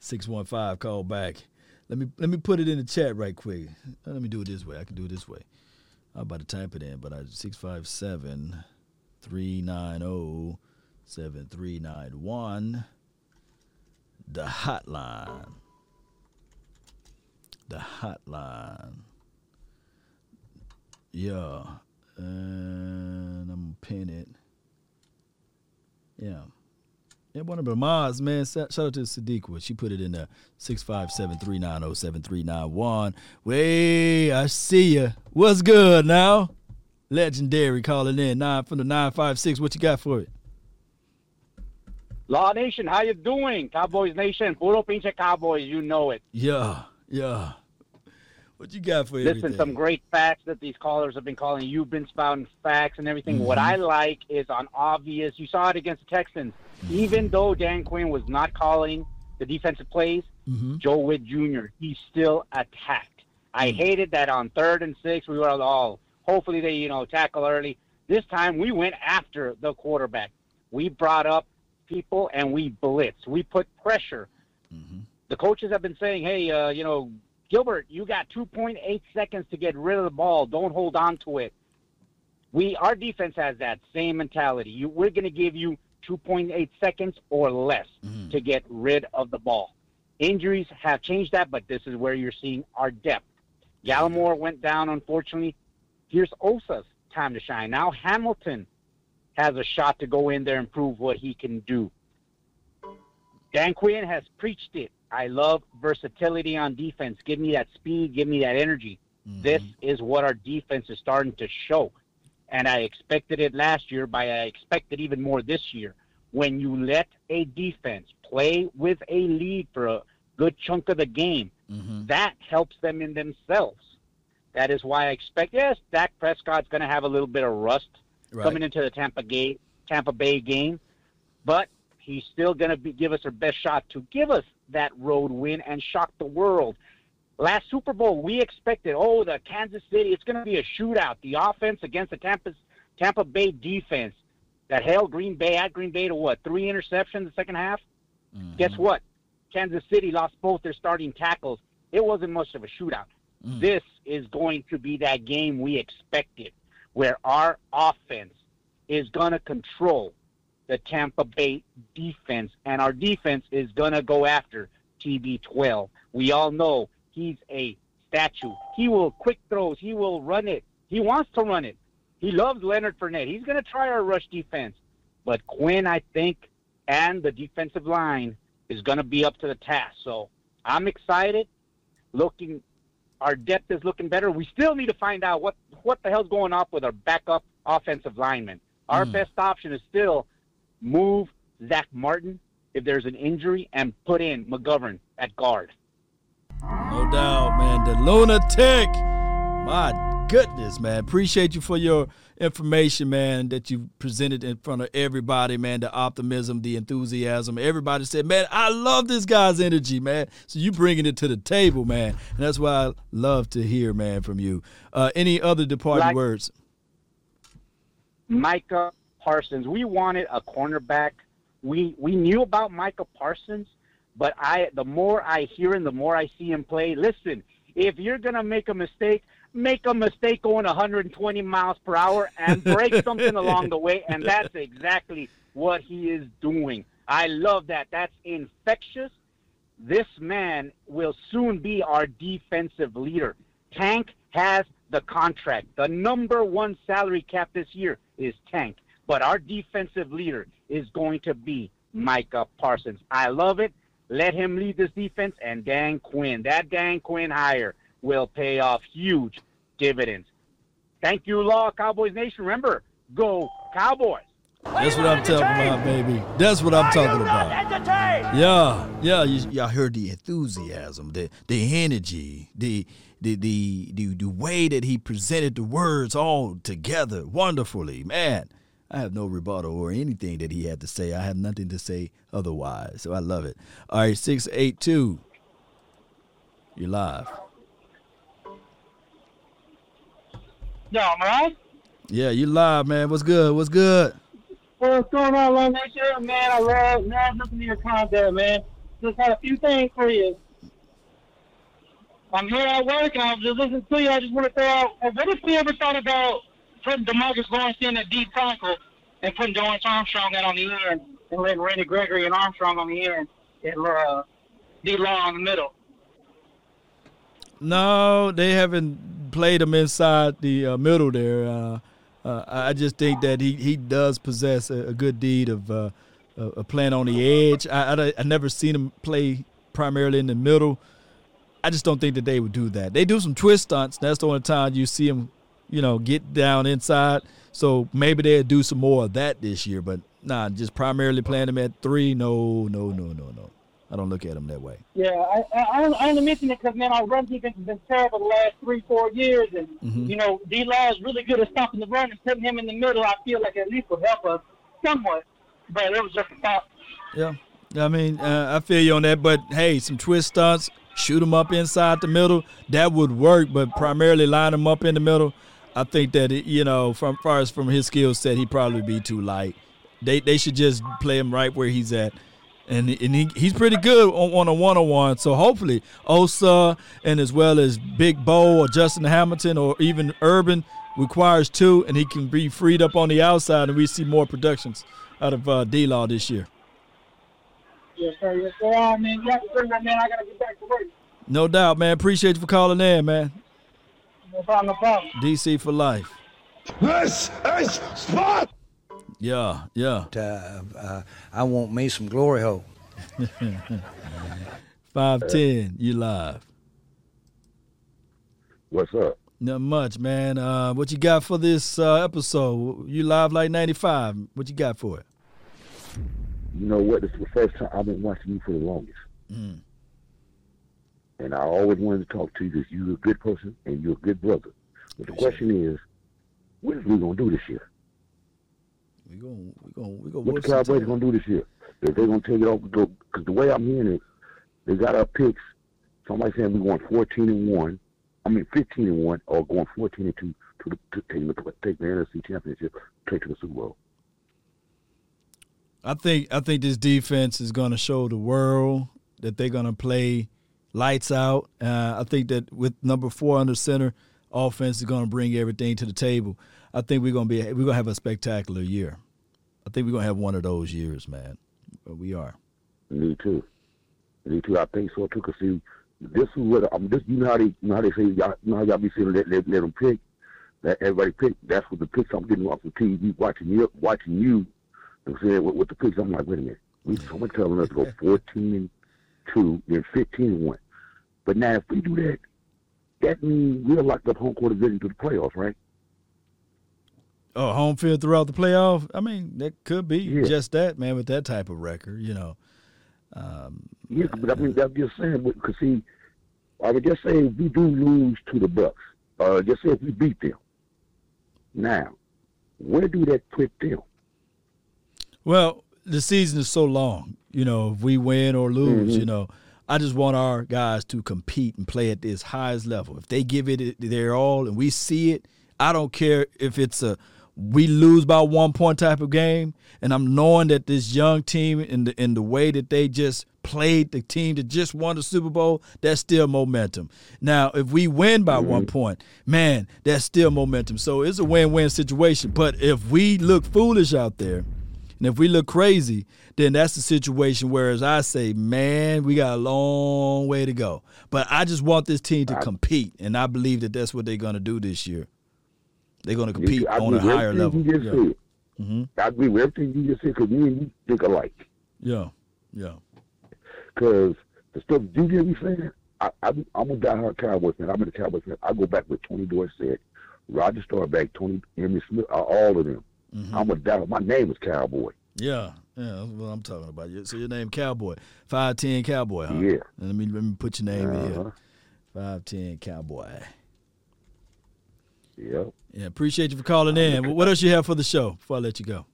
615 call back. Let me let me put it in the chat right quick. Uh, let me do it this way. I can do it this way. I'm about to type it in, but I 657 390 7391. The hotline. The hotline. Yeah. And I'm pin it. Yeah. Yeah, one of the mods, man. Shout out to Sadiqa. She put it in the 657-390-7391. Way, I see ya. What's good now? Legendary calling in. Nine from the 956. What you got for it? Law Nation, how you doing? Cowboys Nation, puro pinche Cowboys, you know it. Yeah, yeah. What you got for you? Listen, everything? some great facts that these callers have been calling. You've been spouting facts and everything. What Mhm. I like is on obvious. You saw it against the Texans. Even though Dan Quinn was not calling the defensive plays, Mhm. Joe Whitt Jr. he still attacked. I hated that on third and six we were all. Hopefully they you know tackle early. This time we went after the quarterback. We brought up people and we blitzed. We put pressure. The coaches have been saying, "Hey, uh, you know, Gilbert, you got 2.8 seconds to get rid of the ball. Don't hold on to it." We our defense has that same mentality. You, we're going to give you 2.8 seconds or less mm-hmm. to get rid of the ball. Injuries have changed that, but this is where you're seeing our depth. Gallimore went down, unfortunately. Here's Osa's time to shine. Now Hamilton has a shot to go in there and prove what he can do. Dan Quinn has preached it. I love versatility on defense. Give me that speed, give me that energy. Mm-hmm. This is what our defense is starting to show. And I expected it last year, but I expect it even more this year. When you let a defense play with a lead for a good chunk of the game, mm-hmm. that helps them in themselves. That is why I expect, yes, Dak Prescott's going to have a little bit of rust Right. coming into the Tampa, Gay, Tampa Bay game, but he's still going to give us our best shot to give us that road win and shock the world. Last Super Bowl, we expected, oh, the Kansas City, it's going to be a shootout. The offense against the Tampa, Tampa Bay defense that held Green Bay at Green Bay to what, three interceptions the second half? Mm-hmm. Guess what? Kansas City lost both their starting tackles. It wasn't much of a shootout. Mm. This is going to be that game we expected, where our offense is going to control the Tampa Bay defense, and our defense is going to go after TB12. We all know he's a statue. He will quick throws. He will run it. He wants to run it. He loves Leonard Fournette. He's going to try our rush defense. But Quinn, I think, and the defensive line is going to be up to the task. So I'm excited. Looking, our depth is looking better. We still need to find out what what the hell's going on with our backup offensive lineman. Our Mm. best option is still move Zack Martin if there's an injury and put in McGovern at guard. No doubt, man. The lunatic. My goodness, man. Appreciate you for your information, man, that you presented in front of everybody, man. The optimism, the enthusiasm. Everybody said, man, I love this guy's energy, man. So you bringing it to the table, man. And that's why I love to hear, man, from you. Uh, any other departing Like- words? Micah Parsons. We wanted a cornerback. We we knew about Micah Parsons, but I the more I hear him, the more I see him play. Listen, if you're gonna make a mistake, make a mistake going 120 miles per hour and break [laughs] something along the way, and that's exactly what he is doing. I love that. That's infectious. This man will soon be our defensive leader. Tank has the contract. The number one salary cap this year is Tank. But our defensive leader is going to be Micah Parsons. I love it. Let him lead this defense and Dan Quinn. That Dan Quinn hire will pay off huge dividends. Thank you, Law Cowboys Nation. Remember, go Cowboys. That's what I'm talking about, baby. That's what I'm talking about. Yeah, yeah. You, y'all heard the enthusiasm, the the energy, the the the the the way that he presented the words all together wonderfully, man. I have no rebuttal or anything that he had to say. I have nothing to say otherwise. So I love it. All right, six eight two. You're live. Yeah, man. Yeah, you live, man. What's good? What's good? What's going on, Long Nation? Man, I love, man, listening to your content, man. Just had a few things for you. I'm here at work, and I was just listening to you. I just want to throw out, what if we ever thought about putting DeMarcus Lawrence in at deep tackle and putting Dorance Armstrong out on the end and letting Randy Gregory and Armstrong on the end and uh, D-Law in the middle? No, they haven't played him inside the uh, middle there. Uh, uh, I just think that he, he does possess a, a good deed of uh, uh, playing on the edge. I, I, I never seen him play primarily in the middle. I just don't think that they would do that. They do some twist stunts. That's the only time you see him, you know, get down inside. So maybe they'll do some more of that this year. But nah, just primarily playing them at three. No, no, no, no, no. I don't look at them that way. Yeah, I, I, I only mention it because, man, our run defense has been terrible the last three, four years. And, Mhm. you know, D-Law is really good at stopping the run and putting him in the middle. I feel like at least would help us somewhat. But it was just a thought. Yeah, I mean, uh, I feel you on that. But hey, some twist stunts, shoot them up inside the middle, that would work. But primarily line them up in the middle. I think that it, you know, from far as from his skill set, he'd probably be too light. They they should just play him right where he's at. And, and he, he's pretty good on, on a one on one. So hopefully Osa and as well as Big Bo or Justin Hamilton or even Urban requires two, and he can be freed up on the outside, and we see more productions out of uh, D Law this year. Yes, sir. Yes, sir. Right, man. You have to bring that, man. I got to get back to work. No doubt, man. Appreciate you for calling in, man. No problem, no problem. DC for life. This is spot. Yeah, yeah. Uh, uh, I want me some glory hole. [laughs] Five ten, you live. What's up? Not much, man. Uh, what you got for this uh, episode? You live like ninety five. What you got for it? You know what? This is the first time I've been watching you for the longest. Mm. And I always wanted to talk to you because you're a good person and you're a good brother. But the question is, what is we gonna do this year? We going we going we going What the Cowboys gonna do this year? If they're gonna take it off, because the way I'm hearing it, they got our picks. Somebody saying we're going 14 and one. I mean 15 and one, or going 14 and two to, the, to take, the, take the NFC Championship, take to the Super Bowl. I think I think this defense is going to show the world that they're going to play lights out. Uh, I think that with number four under center, offense is going to bring everything to the table. I think we're going to be we're going to have a spectacular year. I think we're going to have one of those years, man. We are. Me too. Me too. I think so too. Cause see, this is what I'm. This you know how they you know how they say y'all you know how y'all be saying let let, let them pick. that everybody pick. That's what the picks I'm getting off the TV, watching you, watching you, and saying with, with the picks. I'm like, wait a minute, we someone telling us to go [laughs] 14 and two, then 15 and one. But now if we do that, that means we're locked up home court advantage to the playoffs, right? Oh, home field throughout the playoff. I mean, that could be Yeah. just that, man. With that type of record, you know. Um, Yes, but I mean, I'm just saying, because see, I would just say if we do lose to the Bucks, uh, just say if we beat them. Now, where do that put them? Well, the season is so long. You know, if we win or lose, Mhm. you know, I just want our guys to compete and play at this highest level. If they give it their all and we see it, I don't care if it's a we lose by one point type of game. And I'm knowing that this young team in the in the way that they just played the team that just won the Super Bowl, that's still momentum. Now, if we win by mm-hmm. one point, man, that's still momentum. So it's a win-win situation. But if we look foolish out there, and if we look crazy, then that's the situation where, as I say, man, we got a long way to go. But I just want this team to compete, and I believe that that's what they're going to do this year. They're going to compete I on a higher level. You just Yeah. said. hmm I agree with everything you just said because me and you think alike. yeah, yeah. Because the stuff you hear me saying, I, I'm a diehard Cowboys fan. I'm the Cowboys fan. I go back with Tony Dorsett, Roger Staubach, Tony Emmitt Smith, uh, all of them. Mm-hmm. I'm a diehard. My name is Cowboy. Yeah, yeah, that's what I'm talking about. So your name Cowboy, five ten Cowboy, huh? Yeah. Let me let me put your name in Uh-huh. here, five ten Cowboy. Yeah. Yeah, appreciate you for calling in. What else you have for the show before I let you go?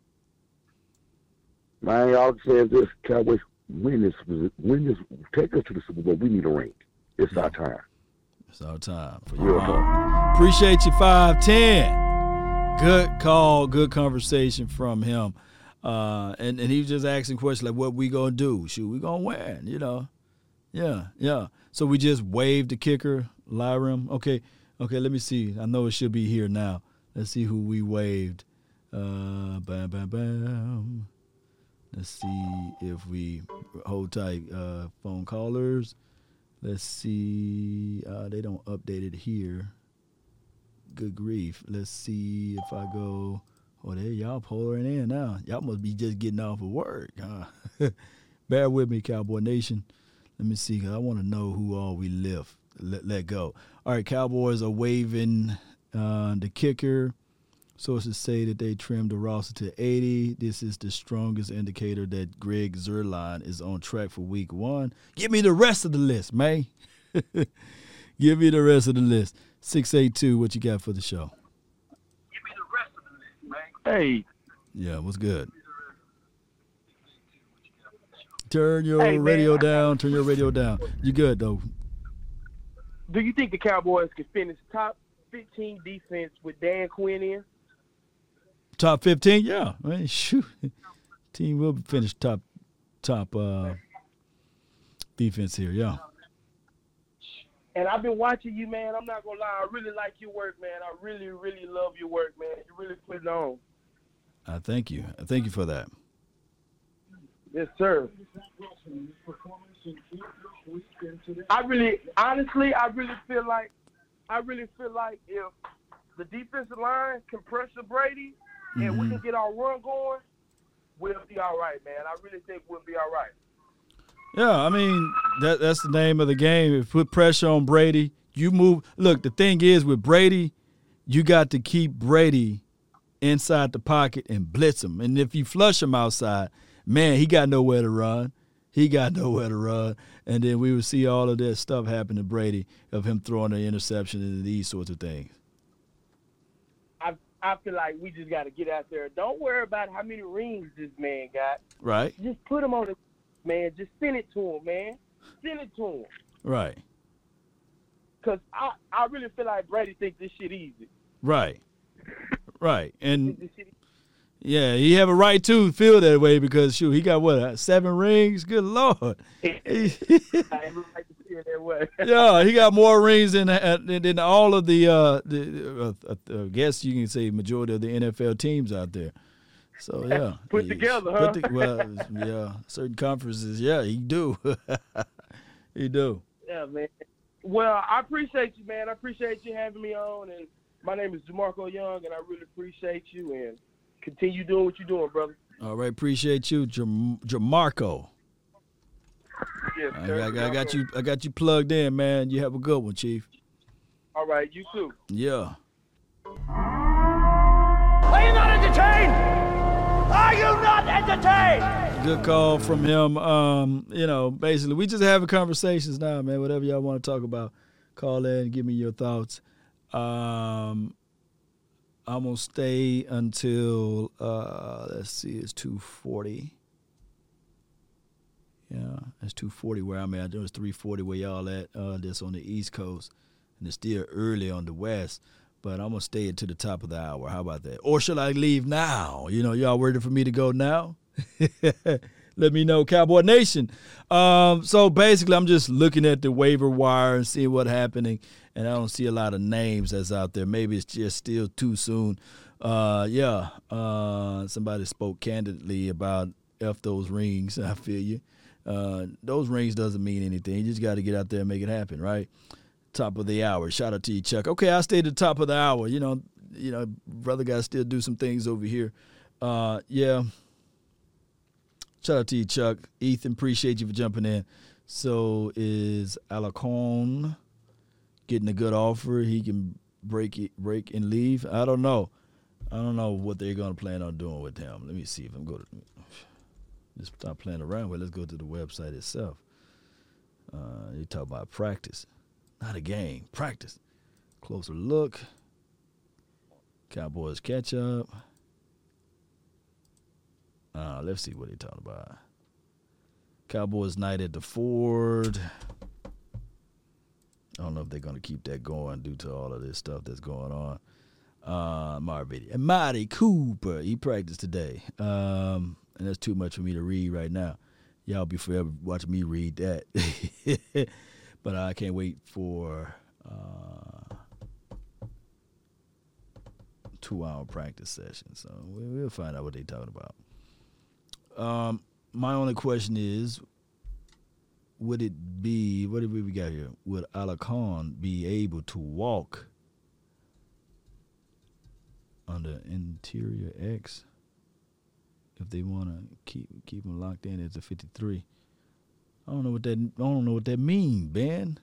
Man, y'all says this Cowboys win this, win this, take us to the Super Bowl. We need a ring. It's our time. It's our time for you. Appreciate you, five ten. Good call, good conversation from him. Uh, and and he was just asking questions like, "What we gonna do? Shoot, we gonna win?" You know? Yeah, yeah. So we just waved the kicker, Lirim. Okay, okay. Let me see. I know it should be here now. Let's see who we waved. Uh, bam, bam, bam. Let's see if we hold tight. Uh, phone callers. Let's see. Uh, they don't update it here. Good grief. Let's see if I go. Oh, there y'all pouring in now. Y'all must be just getting off of work. Huh? [laughs] Bear with me, Cowboy Nation. Let me see, cause I want to know who all we lift, let, let go. All right, Cowboys are waving uh, the kicker. Sources say that they trimmed the roster to 80. This is the strongest indicator that Greg Zuerlein is on track for week one. Give me the rest of the list, man. [laughs] Give me the rest of the list. 682, what you got for the show? Hey, Yeah, what's good? Turn your Hey, radio I- down. Turn your radio down. You good, though. do you think the Cowboys can finish top 15 defense with Dan Quinn in? Top 15? Yeah. I mean, [laughs] shoot. Team will finish top top uh, defense here. Yeah. And I've been watching you, man. I'm not gonna lie. I really like your work, man. I really, really love your work, man. You really put it on. I thank you. I thank you for that. Yes, sir. I really, honestly, I really feel like, I really feel like if the defensive line can pressure Brady and we Mhm. can get our run going, we'll be all right, man. I really think we'll be all right. Yeah, I mean that that's the name of the game. If you put pressure on Brady, you move. Look, the thing is with Brady, you got to keep Brady inside the pocket and blitz him. And if you flush him outside, man, he got nowhere to run. He got [laughs] nowhere to run. And then we would see all of that stuff happen to Brady of him throwing an interception and these sorts of things. I I feel like we just got to get out there. Don't worry about how many rings this man got. Right? Just put him on the man. Just send it to him, man. Send it to him. Right. Cause I I really feel like Brady thinks this shit easy. Right. [laughs] Right. And yeah, he have a right to feel that way because shoot, he got what seven rings. Good lord. [laughs] I really like to see it that way. [laughs] yeah, he got more rings than uh, than, than all of the uh, the uh, uh, I guess you can say majority of the NFL teams out there. So [laughs] yeah, Put he- together, put huh? the- well, [laughs] yeah, certain conferences, yeah, he do, [laughs] he do. Yeah, man. Well, I appreciate you, man. I appreciate you having me on, and my name is Jamarco Young, and I really appreciate you and continue doing what you're doing, brother. All right, appreciate you, Jam- Jamarco. Yes, I, sir. got, I got you. I got you plugged in, man. You have a good one, Chief. All right, you too. Yeah. Are you not entertained? Are you not entertained? Good call from him. Um, you know, basically, we just having conversations now, man. Whatever y'all want to talk about, call in, give me your thoughts. Um, I'm gonna stay until uh, let's see, it's two forty. Yeah, it's two forty where I'm at. It was three forty where y'all at. Uh, that's on the East Coast, and it's still early on the West. But I'm gonna stay to the top of the hour. How about that? Or should I leave now? You know, y'all ready for me to go now? [laughs] Let me know, Cowboy Nation. Um, so basically, I'm just looking at the waiver wire and seeing what's happening, and I don't see a lot of names that's out there. Maybe it's just still too soon. Uh, yeah, uh, somebody spoke candidly about f those rings. [laughs] I feel you. Uh, those rings doesn't mean anything. You just got to get out there and make it happen, right? Top of the hour. Shout out to you, Chuck. Okay, I stayed at the top of the hour. You know, you know, brother got to still do some things over here. Uh, yeah. Shout out to you, Chuck. Ethan, appreciate you for jumping in. So is Alacon getting a good offer? He can break it, break and leave. I don't know. I don't know what they're to plan on doing with him. Let me see if I'm going to just stop playing around with. Let's go to the website itself. Uh, you talk about practice, not a game. Practice. Closer look. Cowboys catch up. Uh, let's see what they talking about. Cowboys night at the Ford. I don't know if they're going to keep that going due to all of this stuff that's going on. Uh, Marvin and Marty Cooper, he practiced today. Um, and that's too much for me to read right now. Y'all be forever watching me read that. [laughs] but I can't wait for uh, two hour practice session. So we'll find out what they're talking about. Um, my only question is, would it be what did we got here? Would Alacon be able to walk under interior X if they want to keep keep him locked in as a 53? I don't know what that I don't know what that means, Ben.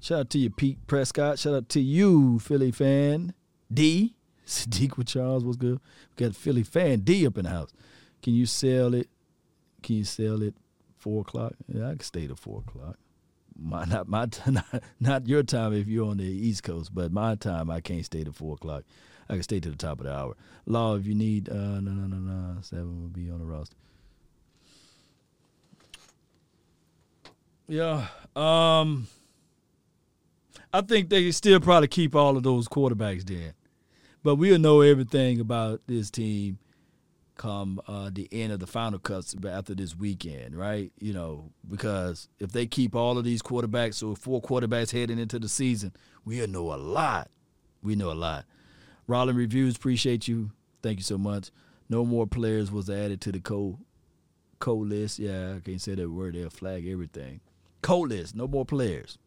Shout out to you, Pete Prescott. Shout out to you, Philly fan D. [laughs] Sadiq with Charles was good. We got Philly fan D up in the house. Can you sell it? Can you sell it four o'clock? Yeah, I can stay to four o'clock. My [laughs] not my [laughs] not, not your time if you're on the East Coast, but my time I can't stay to four o'clock. I can stay to the top of the hour. Law, if you need uh no no no no seven will be on the roster. Yeah. Um I think they still probably keep all of those quarterbacks there. But we'll know everything about this team come uh, the end of the final cuts after this weekend, right? You know, because if they keep all of these quarterbacks, so four quarterbacks heading into the season, we'll know a lot. We know a lot. Rollin Reviews, appreciate you. Thank you so much. No more players was added to the co co list. Yeah, I can't say that word. They'll flag everything. Co list. No more players.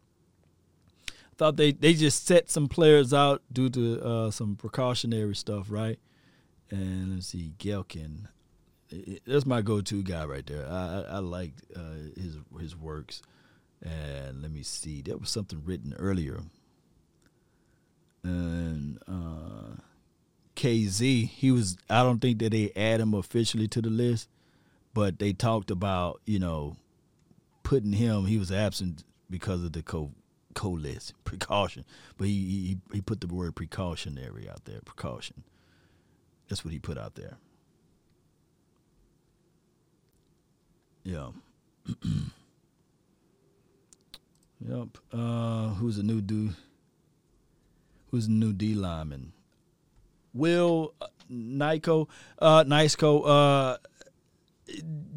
Thought they they just set some players out due to uh, some precautionary stuff, right? And let's see, Gehlken. That's my go-to guy right there. I I, liked uh, his his works. And let me see, there was something written earlier. And uh, Kazee, he was. I don't think that they add him officially to the list, but they talked about you know putting him. He was absent because of the co co list precaution, but he, he he put the word precautionary out there. Precaution. That's what he put out there. Yeah. [clears throat] yep. Uh, who's the new dude? Who's the new D lineman? Will uh, Nyko, uh, uh,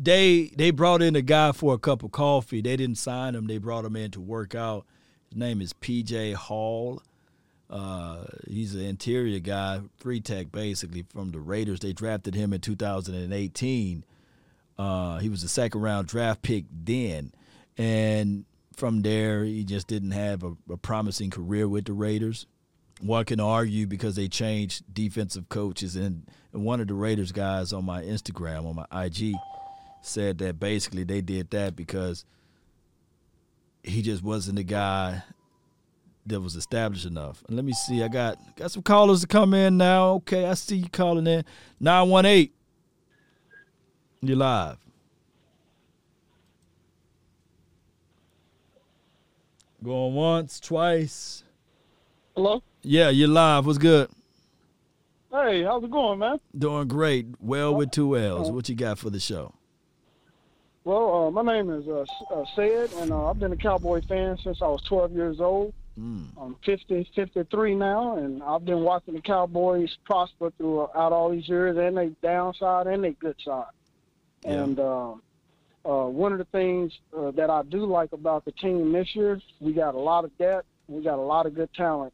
they they brought in a guy for a cup of coffee. They didn't sign him. They brought him in to work out. His name is PJ Hall. Uh, he's an interior guy, three tech basically from the Raiders. They drafted him in 2018. Uh, he was a second round draft pick then, and from there he just didn't have a, a promising career with the Raiders. One can argue because they changed defensive coaches, and, one of the Raiders guys on my Instagram on my IG said that basically they did that because he just wasn't the guy that was established enough. And let me see, I got got some callers to come in now. Okay, I see you calling in. 918. You're live. Going once, twice. Hello? Yeah, you're live. What's good? Hey, how's it going, man? Doing great. Well with two L's. What you got for the show? Well, uh, my name is uh, uh, Sid, and uh, I've been a Cowboy fan since I was 12 years old. I'm 50, 53 now, and I've been watching the Cowboys prosper throughout all these years, and they downside and they good side. And uh, uh, one of the things uh, that I do like about the team this year, we got a lot of depth, we got a lot of good talent,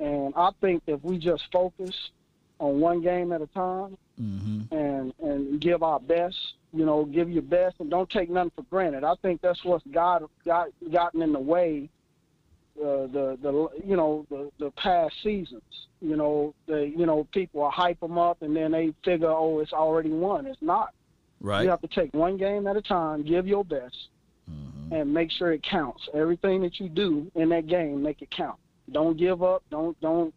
and I think if we just focus on one game at a time and and give our best, you know, give your best, and don't take nothing for granted. I think that's what's got got gotten in the way uh, the the you know the the past seasons. You know the you know people will hype them up and then they figure oh it's already won. It's not. Right. You have to take one game at a time, give your best, and make sure it counts. Everything that you do in that game, make it count. Don't give up. Don't don't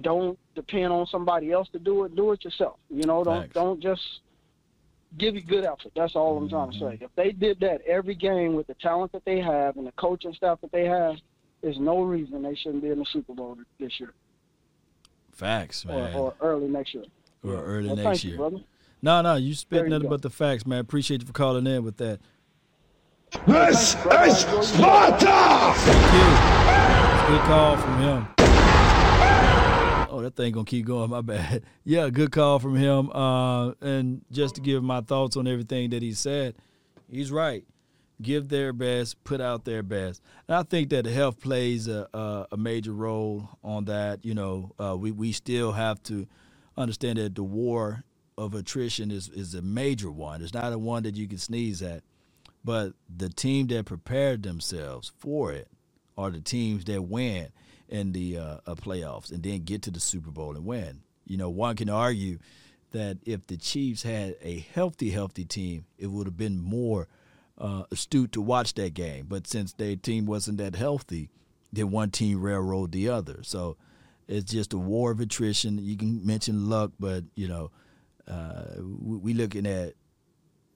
don't depend on somebody else to do it. Do it yourself. You know, don't Facts. don't just give you good effort. That's all I'm trying to say. Mm-hmm. If they did that every game with the talent that they have and the coaching staff that they have, there's no reason they shouldn't be in the Super Bowl this year Facts, or, man. or early next year. Or early Well, next thank you, year. brother. No, no, you spit nothing go. but the facts, man. Appreciate you for calling in with that. This is Sparta! Thank you. It's a good call from him. Oh, that thing gonna keep going. My bad. [laughs] Yeah, good call from him. Uh, and just to give my thoughts on everything that he said, he's right. Give their best, put out their best, and I think that health plays a, a, a major role on that. You know, uh, we we still have to understand that the war of attrition is is a major one. It's not a one that you can sneeze at but the team that prepared themselves for it are the teams that win in the uh, uh, playoffs and then get to the Super Bowl and win. You know, one can argue that if the Chiefs had a healthy, healthy team, it would have been more uh, astute to watch that game. But since their team wasn't that healthy, then one team railroaded the other. So it's just a war of attrition. You can mention luck, but you know, uh, we, looking at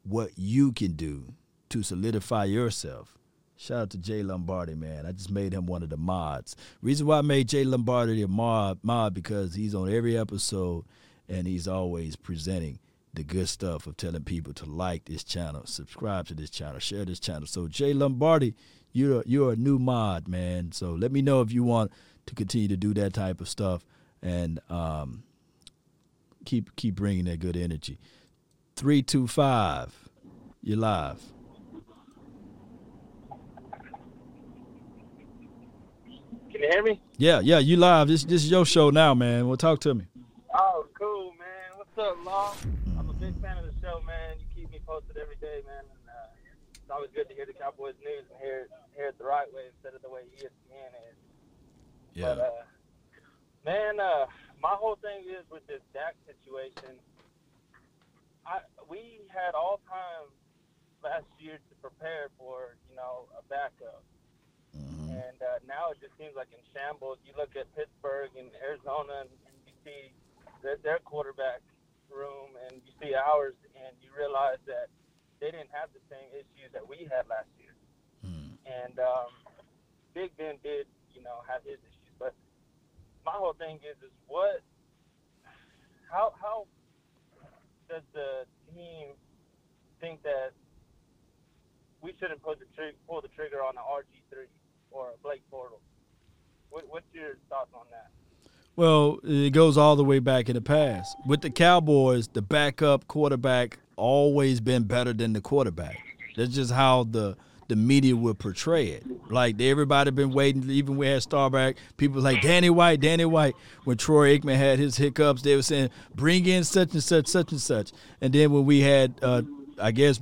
what you can do to solidify yourself. Shout out to Jay Lombardi, man. I just made him one of the mods. Reason why I made Jay Lombardi a mod, mod because he's on every episode and he's always presenting the good stuff of telling people to like this channel, subscribe to this channel, share this channel. So Jay Lombardi, you're you're a new mod, man. So let me know if you want to continue to do that type of stuff and um, keep keep bringing that good energy. Three two five, you're live. Can you hear me? Yeah, yeah, you live. This this is your show now, man. Well, talk to me. Oh, cool, man. What's up, Law? I'm a big fan of the show, man. You keep me posted every day, man. And uh, it's always good to hear the Cowboys news and hear, hear it the right way instead of the way ESPN is. Yeah. But, uh, man, uh, my whole thing is with this Dak situation. I we had all time last year to prepare for, you know, a backup. And uh, now it just seems like in shambles. You look at Pittsburgh and Arizona, and, you see their, their quarterback room, and you see ours, and you realize that they didn't have the same issues that we had last year. And um, Big Ben did, you know, have his issues, but my whole thing is, is what, how, how does the team think that we shouldn't put the trig- pull the trigger on the RG three or Blake Bortles? What, what's your thoughts on that? Well, it goes all the way back in the past. With the Cowboys, the backup quarterback always been better than the quarterback. That's just how the the media would portray it. Like everybody been waiting. Even we had Staubach. People like Danny White, Danny White. When Troy Aikman had his hiccups, they were saying bring in such and such, such and such. And then when we had, uh, I guess,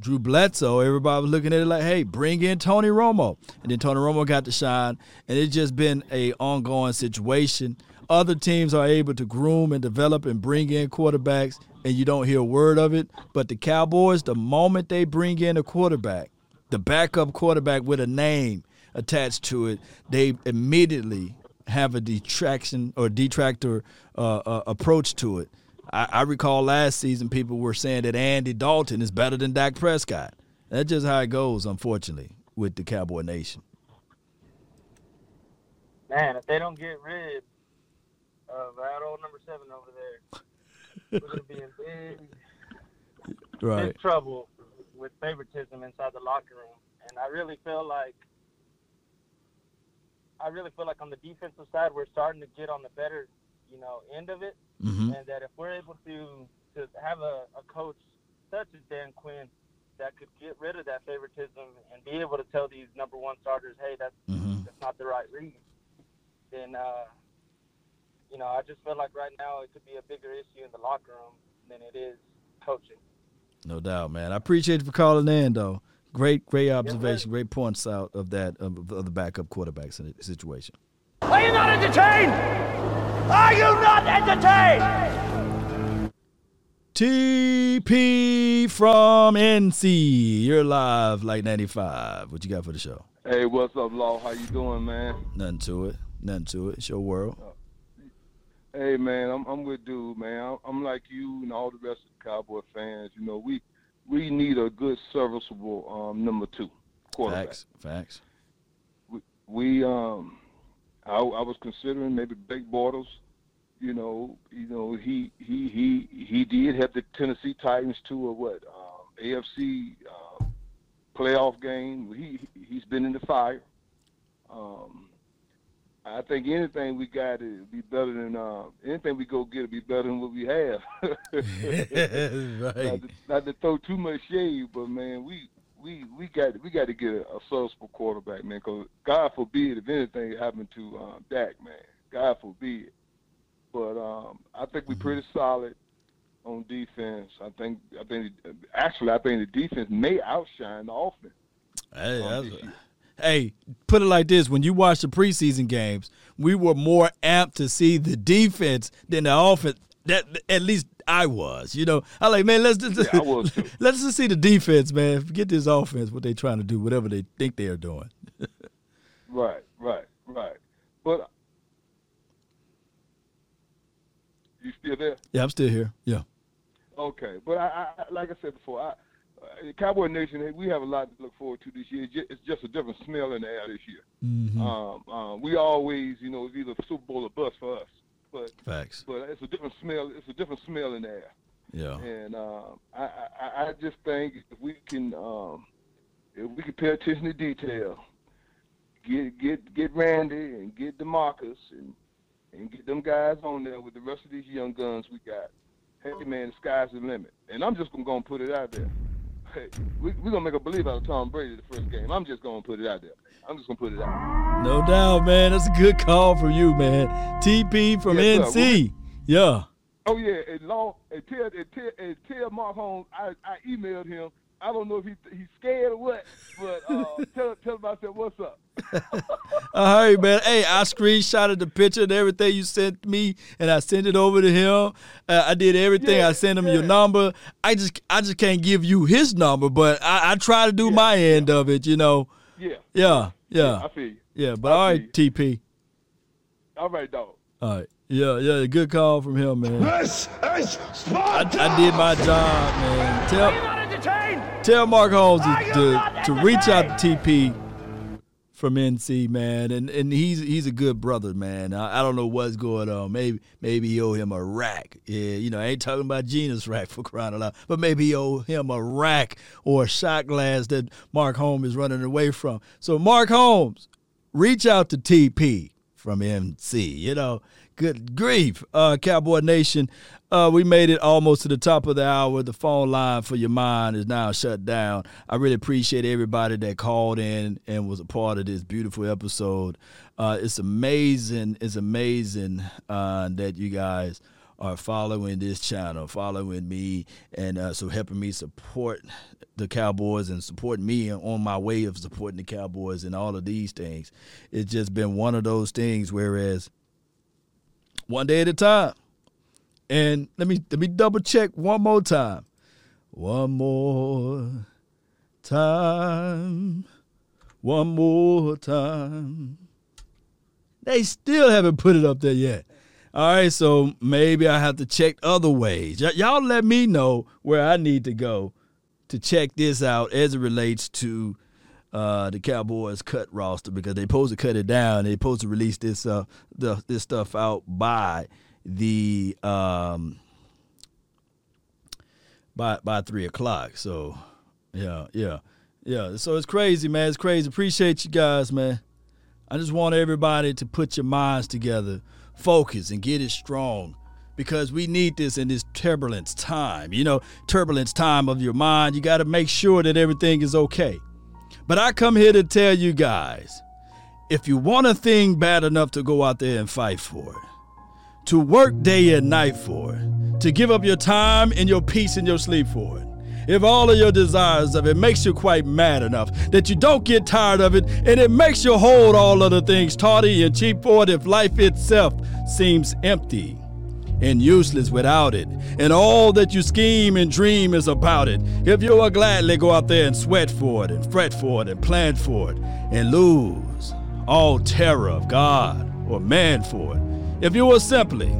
Drew Bledsoe, everybody was looking at it like, hey, bring in Tony Romo. And then Tony Romo got to shine. And it's just been a ongoing situation. Other teams are able to groom and develop and bring in quarterbacks, and you don't hear a word of it. But the Cowboys, the moment they bring in a quarterback, the backup quarterback with a name attached to it, they immediately have a detraction or detractor uh, uh, approach to it. I, I recall last season people were saying that Andy Dalton is better than Dak Prescott. That's just how it goes, unfortunately, with the Cowboy Nation. Man, if they don't get rid of that old number seven over there, we're gonna be in big, [laughs] Right. big trouble with favoritism inside the locker room. And I really feel like, I really feel like on the defensive side, we're starting to get on the better, you know, end of it. Mhm. And that if we're able to to have a, a coach such as Dan Quinn that could get rid of that favoritism and be able to tell these number one starters, hey, that's that's not the right read, then uh, you know, I just feel like right now it could be a bigger issue in the locker room than it is coaching. No doubt, man. I appreciate you for calling in, though. Great, great observation, great points out of that of, of the backup quarterbacks in the situation. Are you not entertained? Are you not entertained? TP from NC. You're live, like 95. What you got for the show? Hey, what's up, Law? How you doing, man? Nothing to it. Nothing to it. It's your world. Hey, man, I'm I'm with dude, man. I'm, I'm like you and all the rest of the Cowboy fans. You know, we we need a good, serviceable um, number two quarterback. Facts. Facts. We, we um, I, I was considering maybe Blake Bortles. You know, you know he he he he did have the Tennessee Titans to a what um, AFC uh, playoff game. He he's been in the fire. Um, I think anything we got to be better than uh, anything we go get to be better than what we have. [laughs] [laughs] not, to, not to throw too much shade, but man, we we we got we got to get a, a serviceable quarterback, man. Because God forbid if anything happened to um, Dak, man. God forbid. But um, I think we're pretty solid on defense. I think I think actually I think the defense may outshine the offense. Hey, that's a- hey, put it like this: when you watch the preseason games, we were more amped to see the defense than the offense. That at least I was. You know, I like man. Let's just Yeah, I was too. [laughs] let's just see the defense, man. Forget this offense. What they're trying to do, whatever they think they are doing. [laughs] Right, right, right. But you still there? Yeah, I'm still here. Yeah. Okay, but I, I like I said before, I, uh, Cowboy Nation, we have a lot to look forward to this year. It's just a different smell in the air this year. Mhm. Um, uh, we always, you know, it's either Super Bowl or bust for us. But Facts. but it's a different smell. It's a different smell in the air. Yeah. And um, I, I, I just think if we can, um, if we can pay attention to detail, get get get Randy and get Demarcus and and get them guys on there with the rest of these young guns we got. Hey man, the sky's the limit. And I'm just gonna go and put it out there. Hey, we, we're gonna make a believe out of Tom Brady the first game. I'm just gonna put it out there. I'm just gonna put it out. No doubt, man. That's a good call from you, man. TP from Yes, sir. NC. Yeah. Oh yeah, and law and tell and tell, and tell Mark Holmes I, I emailed him. I don't know if he he's scared or what, but uh, [laughs] tell tell him I said what's up. [laughs] All right, man. Hey, I screenshotted the picture and everything you sent me, and I sent it over to him. Uh, I did everything. I sent him your number. I just, I just can't give you his number, but I, I try to do my end of it. You know. Yeah. Yeah. Yeah. I feel you. Yeah. But I all right, TP. All right, dog. All right. Yeah, yeah, good call from him, man. This is Sparta! I, I did my job, man. Tell, tell Mark Holmes to, to, to reach out to TP from NC, man, and and he's he's a good brother, man. I, I don't know what's going on. Maybe maybe he owe him a rack. Yeah, you know, I ain't talking about Gina's rack for crying out loud, but maybe he owe him a rack or a shot glass that Mark Holmes is running away from. So Mark Holmes, reach out to TP from NC. You know, good grief, uh, Cowboy Nation. Uh, we made it almost to the top of the hour. The phone line for your mind is now shut down. I really appreciate everybody that called in and was a part of this beautiful episode. Uh, it's amazing. It's amazing uh, that you guys are following this channel, following me, and uh, so helping me support the Cowboys and supporting me on my way of supporting the Cowboys and all of these things. It's just been one of those things. Whereas one day at a time. And let me let me double check one more time. One more time. One more time. They still haven't put it up there yet. All right, so maybe I have to check other ways. Y- y'all let me know where I need to go to check this out as it relates to uh, the Cowboys cut roster because they supposed to cut it down. They supposed to release this uh, the, this stuff out by the um, by by three o'clock. So yeah, yeah, yeah. So it's crazy, man. It's crazy. Appreciate you guys, man. I just want everybody to put your minds together, focus, and get it strong because we need this in this turbulence time. You know, turbulence time of your mind. You got to make sure that everything is okay. But I come here to tell you guys if you want a thing bad enough to go out there and fight for it, to work day and night for it, to give up your time and your peace and your sleep for it, if all of your desires of it makes you quite mad enough that you don't get tired of it and it makes you hold all other things tawdy and cheap for it if life itself seems empty and useless without it, and all that you scheme and dream is about it. If you will gladly go out there and sweat for it, and fret for it, and plan for it, and lose all terror of God or man for it. If you will simply,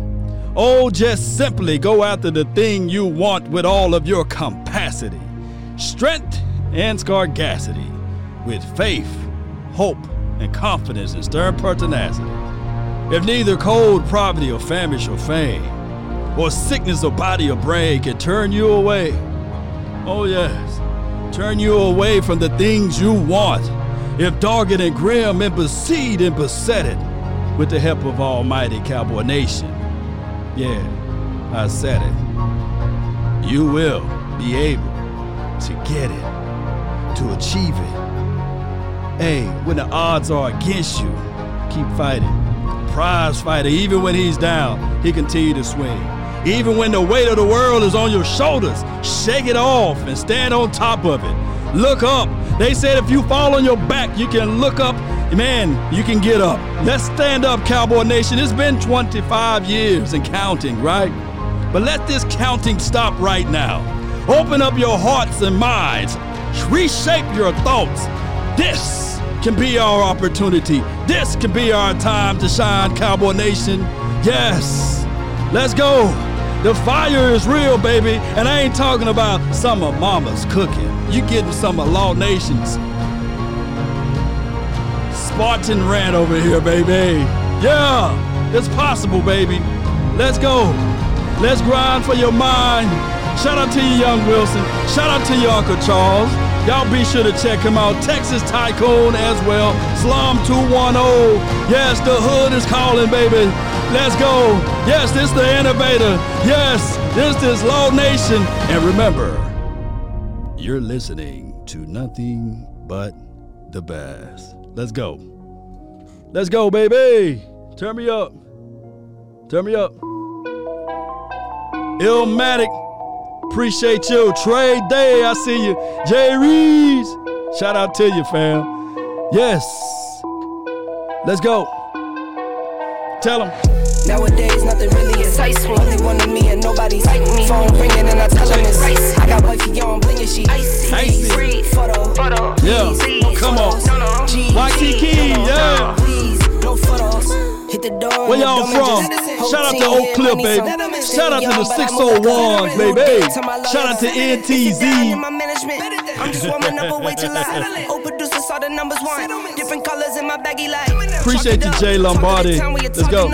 oh, just simply go after the thing you want with all of your capacity, strength, and scarcity, with faith, hope, and confidence and stern pertinacity. If neither cold poverty or famish or fame, or sickness of body or brain can turn you away, oh yes, turn you away from the things you want, if dogged and grim and besieged and besetted with the help of Almighty Cowboy Nation, yeah, I said it, you will be able to get it, to achieve it. Hey, when the odds are against you, keep fighting prize fighter. Even when he's down, he continue to swing. Even when the weight of the world is on your shoulders, shake it off and stand on top of it. Look up. They said if you fall on your back, you can look up. Man, you can get up. Let's stand up, Cowboy Nation. It's been 25 years and counting, right? But let this counting stop right now. Open up your hearts and minds. Reshape your thoughts. This can be our opportunity. This can be our time to shine, Cowboy Nation. Yes, let's go. The fire is real, baby, and I ain't talking about some of Mama's cooking. You getting some of Law Nation's Spartan rant over here, baby. Yeah, it's possible, baby. Let's go. Let's grind for your mind. Shout out to you, Young Wilson. Shout out to your Uncle Charles. Y'all be sure to check him out. Texas Tycoon as well. Slum 210. Yes, the hood is calling, baby. Let's go. Yes, this the innovator. Yes, this is Law Nation. And remember, you're listening to nothing but the best. Let's go. Let's go, baby. Turn me up. Turn me up. Illmatic. Appreciate you. Trade Day, I see you. Jay Reeves. Shout out to you, fam. Yes. Let's go. Tell him. Nowadays, nothing really. Only one of me and nobody's like me. Phone ringing and I tell him it's ice. I got wifey on bling and she icy. Free photo. Photo. Yeah. Come on. YTK. Yeah. Please, no photos. Hit the door. Where y'all from? Shout out to Oak Cliff, baby. Oh Shout out to the 601s, baby. Shout out to NTZ. I'm just warming up a way Oh, [laughs] producer saw the numbers one. Different colors in my baggy light. Appreciate you, Jay Lombardi. Let's go.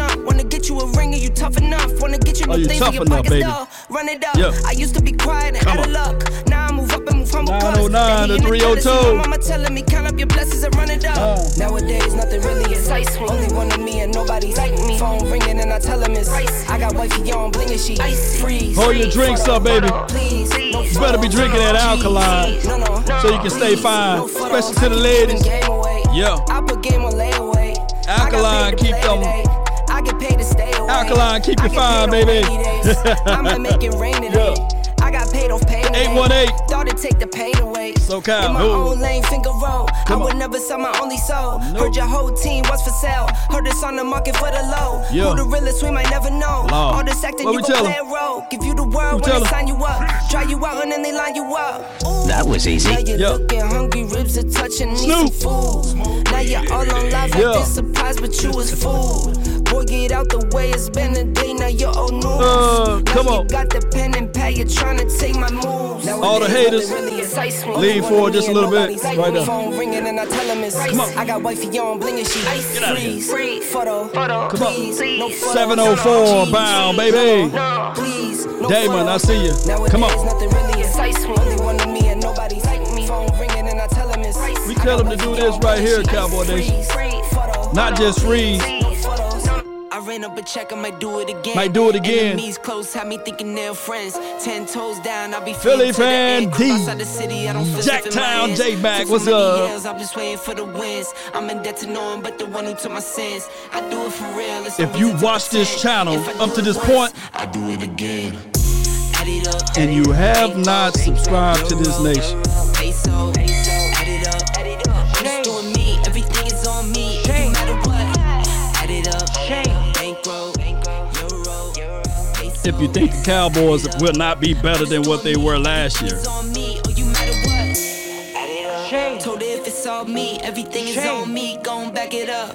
Wanna you a ring and you tough enough. Wanna get you Oh, you things tough in your enough, pockets, baby. though. Run it up. Yeah. I used to be quiet and Come out of on. luck. Now I move up and move humble. 909 to 302. My mama telling me count up your blessings and run it up. Uh. Nowadays nothing really is ice. Only one of me and nobody's like me. Phone ringing and I tell him it's ice. I got wifey on bling and she freeze. Hold your drinks up, baby. Please, no You better be drinking that alkaline No, no, so you can stay fine, especially to the ladies. Yeah. I put game on layaway. Alkaline, keep them I get paid to stay away. Alkaline, keep your fine, baby. [laughs] I'ma make it rain today. I got paid off pain. today. 818. Thought it take the pain away. So Cal, In my who? own lane, finger roll. Come I would on. never sell my only soul. Heard your whole team was for sale. Heard it's on the market for the low. Yeah. Who the realest, we might never know. Lord. All this acting, What you we gon' tell play 'em? a role. Give you the world tell when they 'em? sign you up. Try you out and then they line you up. That was easy. Now you're Yeah. looking hungry, ribs are touching, need some food. Now you're all on live, Yeah. I've been surprised, but you was fooled. Boy, get out the way, it's been a day, now you're old news. Uh, come you on. got the pen and pad, you're trying to take my moves. All the haters, lean forward just a little bit. Right there. Phone ringing and I tell him it's Come on. I got wifey on, blinging she ice. Get out of here. Freeze, photo, photo, Come on. please, no photo. 704 bound, baby. Please, no Damon, photo. I see you. Nowadays, Come on. nothing really excites me. Only one of me and nobody like me. Phone ringing and I tell him We tell them to do this right here, Cowboy Nation. Not just freeze. I ran up a check, I might do it again. Might do it again. Enemies close, have me thinking they're friends. Ten toes down, I'll be Philly free to the fan. D. Outside the city, I don't feel safe in my Jacktown hands. J-Mac, what's up? I'm just waiting for the wins. I'm in debt to no one but the one who took my sins. I do it for real. It's If you watch this channel up to this point I do it again. and you have not subscribed to this nation, if you think the Cowboys will not be better than what they were last year, It's on me, or you matter what. Add it. Told if it's all me, everything is on me. Gon' back it up.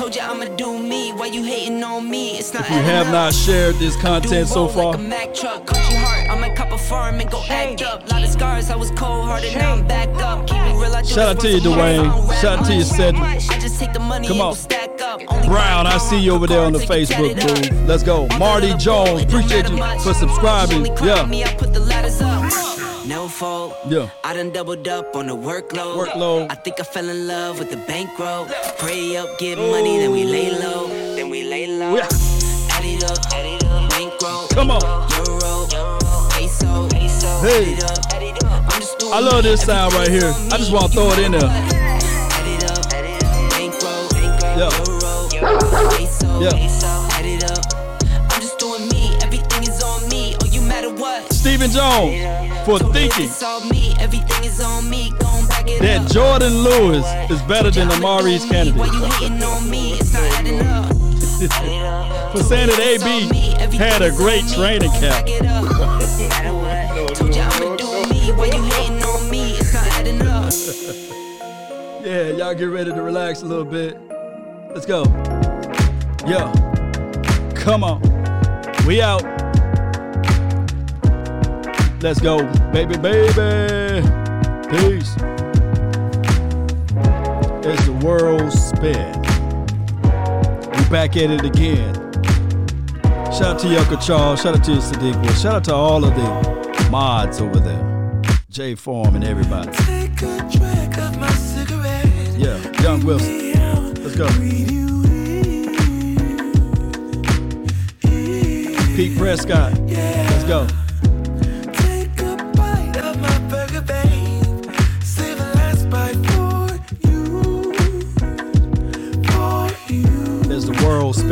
Told you I'ma do me. Why you hating on me? It's not if you have not shared this content so far, like a Mack truck, country heart. I might cop a farm and go act up. Lot of scars, I was cold hearted, now I'm back up. Keep it real, I do shout out to you, once a month. I don't Dwayne. Shout out to you, much. Cedric. I just take the money Come on. go stack up. Brown, I see you over there on the Facebook, boo. Let's go. Marty Jones, appreciate you for subscribing. Yeah. me, I put the ladders up. No fault. Yeah. I done doubled up on the workload. Workload. I think I fell in love with the bankroll. Pray up, get oh. money, then we lay low. Then we lay low. Yeah. Add it up, add it up. Bankroll. Come on. Euro, peso, peso. Hey. Add it up, add it up. I'm just doing I love this sound right here. I just want to throw it in there. Add it up, add it up. Bankroll, bankroll. Yeah. Euro, peso, Yeah. peso. Add it up. I'm just doing me. Everything is on me. Oh, you matter what? Stephen Jones for thinking me, everything is on me. Gon' back it that. Jourdan Lewis is better than Maurice Canady. hating on me? It's not adding up. [laughs] For saying that AB had a great training camp. Back it up. Matter what? Told you I'ma do me. Why you hating on me? It's not adding up. [laughs] Yeah, y'all get ready to relax a little bit. Let's go. Yo, Come on. We out. Let's go, baby, baby. Peace. As the world spin. We back at it again. Shout out to Uncle Charles. Shout out to Sadiq. Shout out to all of the mods over there. J Form and everybody. Yeah, Young Wilson. Let's go. Pete Prescott. Let's go. As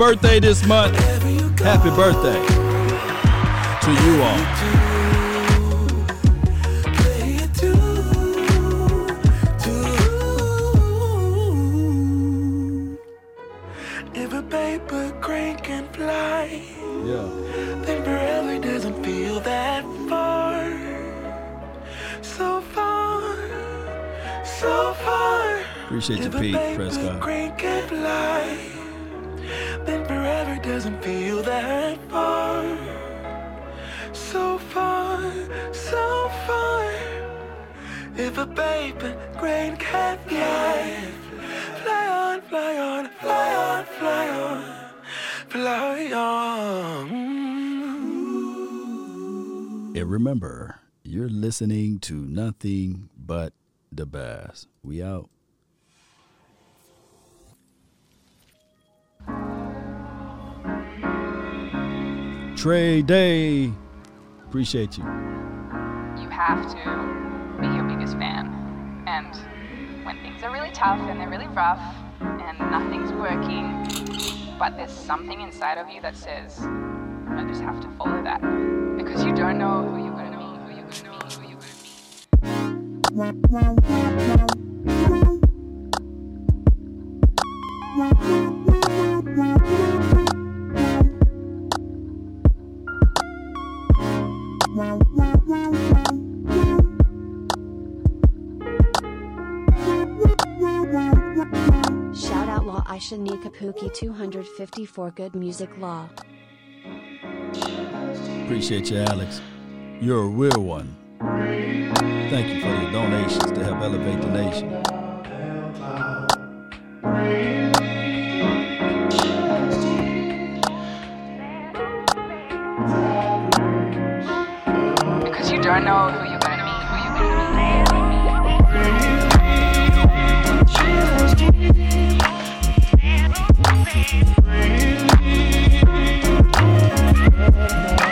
birthday this month, happy birthday to you all. Listening to nothing but the bass. We out. Trey Day. Appreciate you. you have to be your biggest fan. And when things are really tough and they're really rough and nothing's working, but there's something inside of you that says, I just have to follow that. Because you don't know who you're Shout out Law Aisha Nikapuki 254 Good Music Law. Appreciate you, Alex. You're a real one. Thank you for your donations to help elevate the nation. Because you don't know who you're going to meet, who you're going to meet. Really?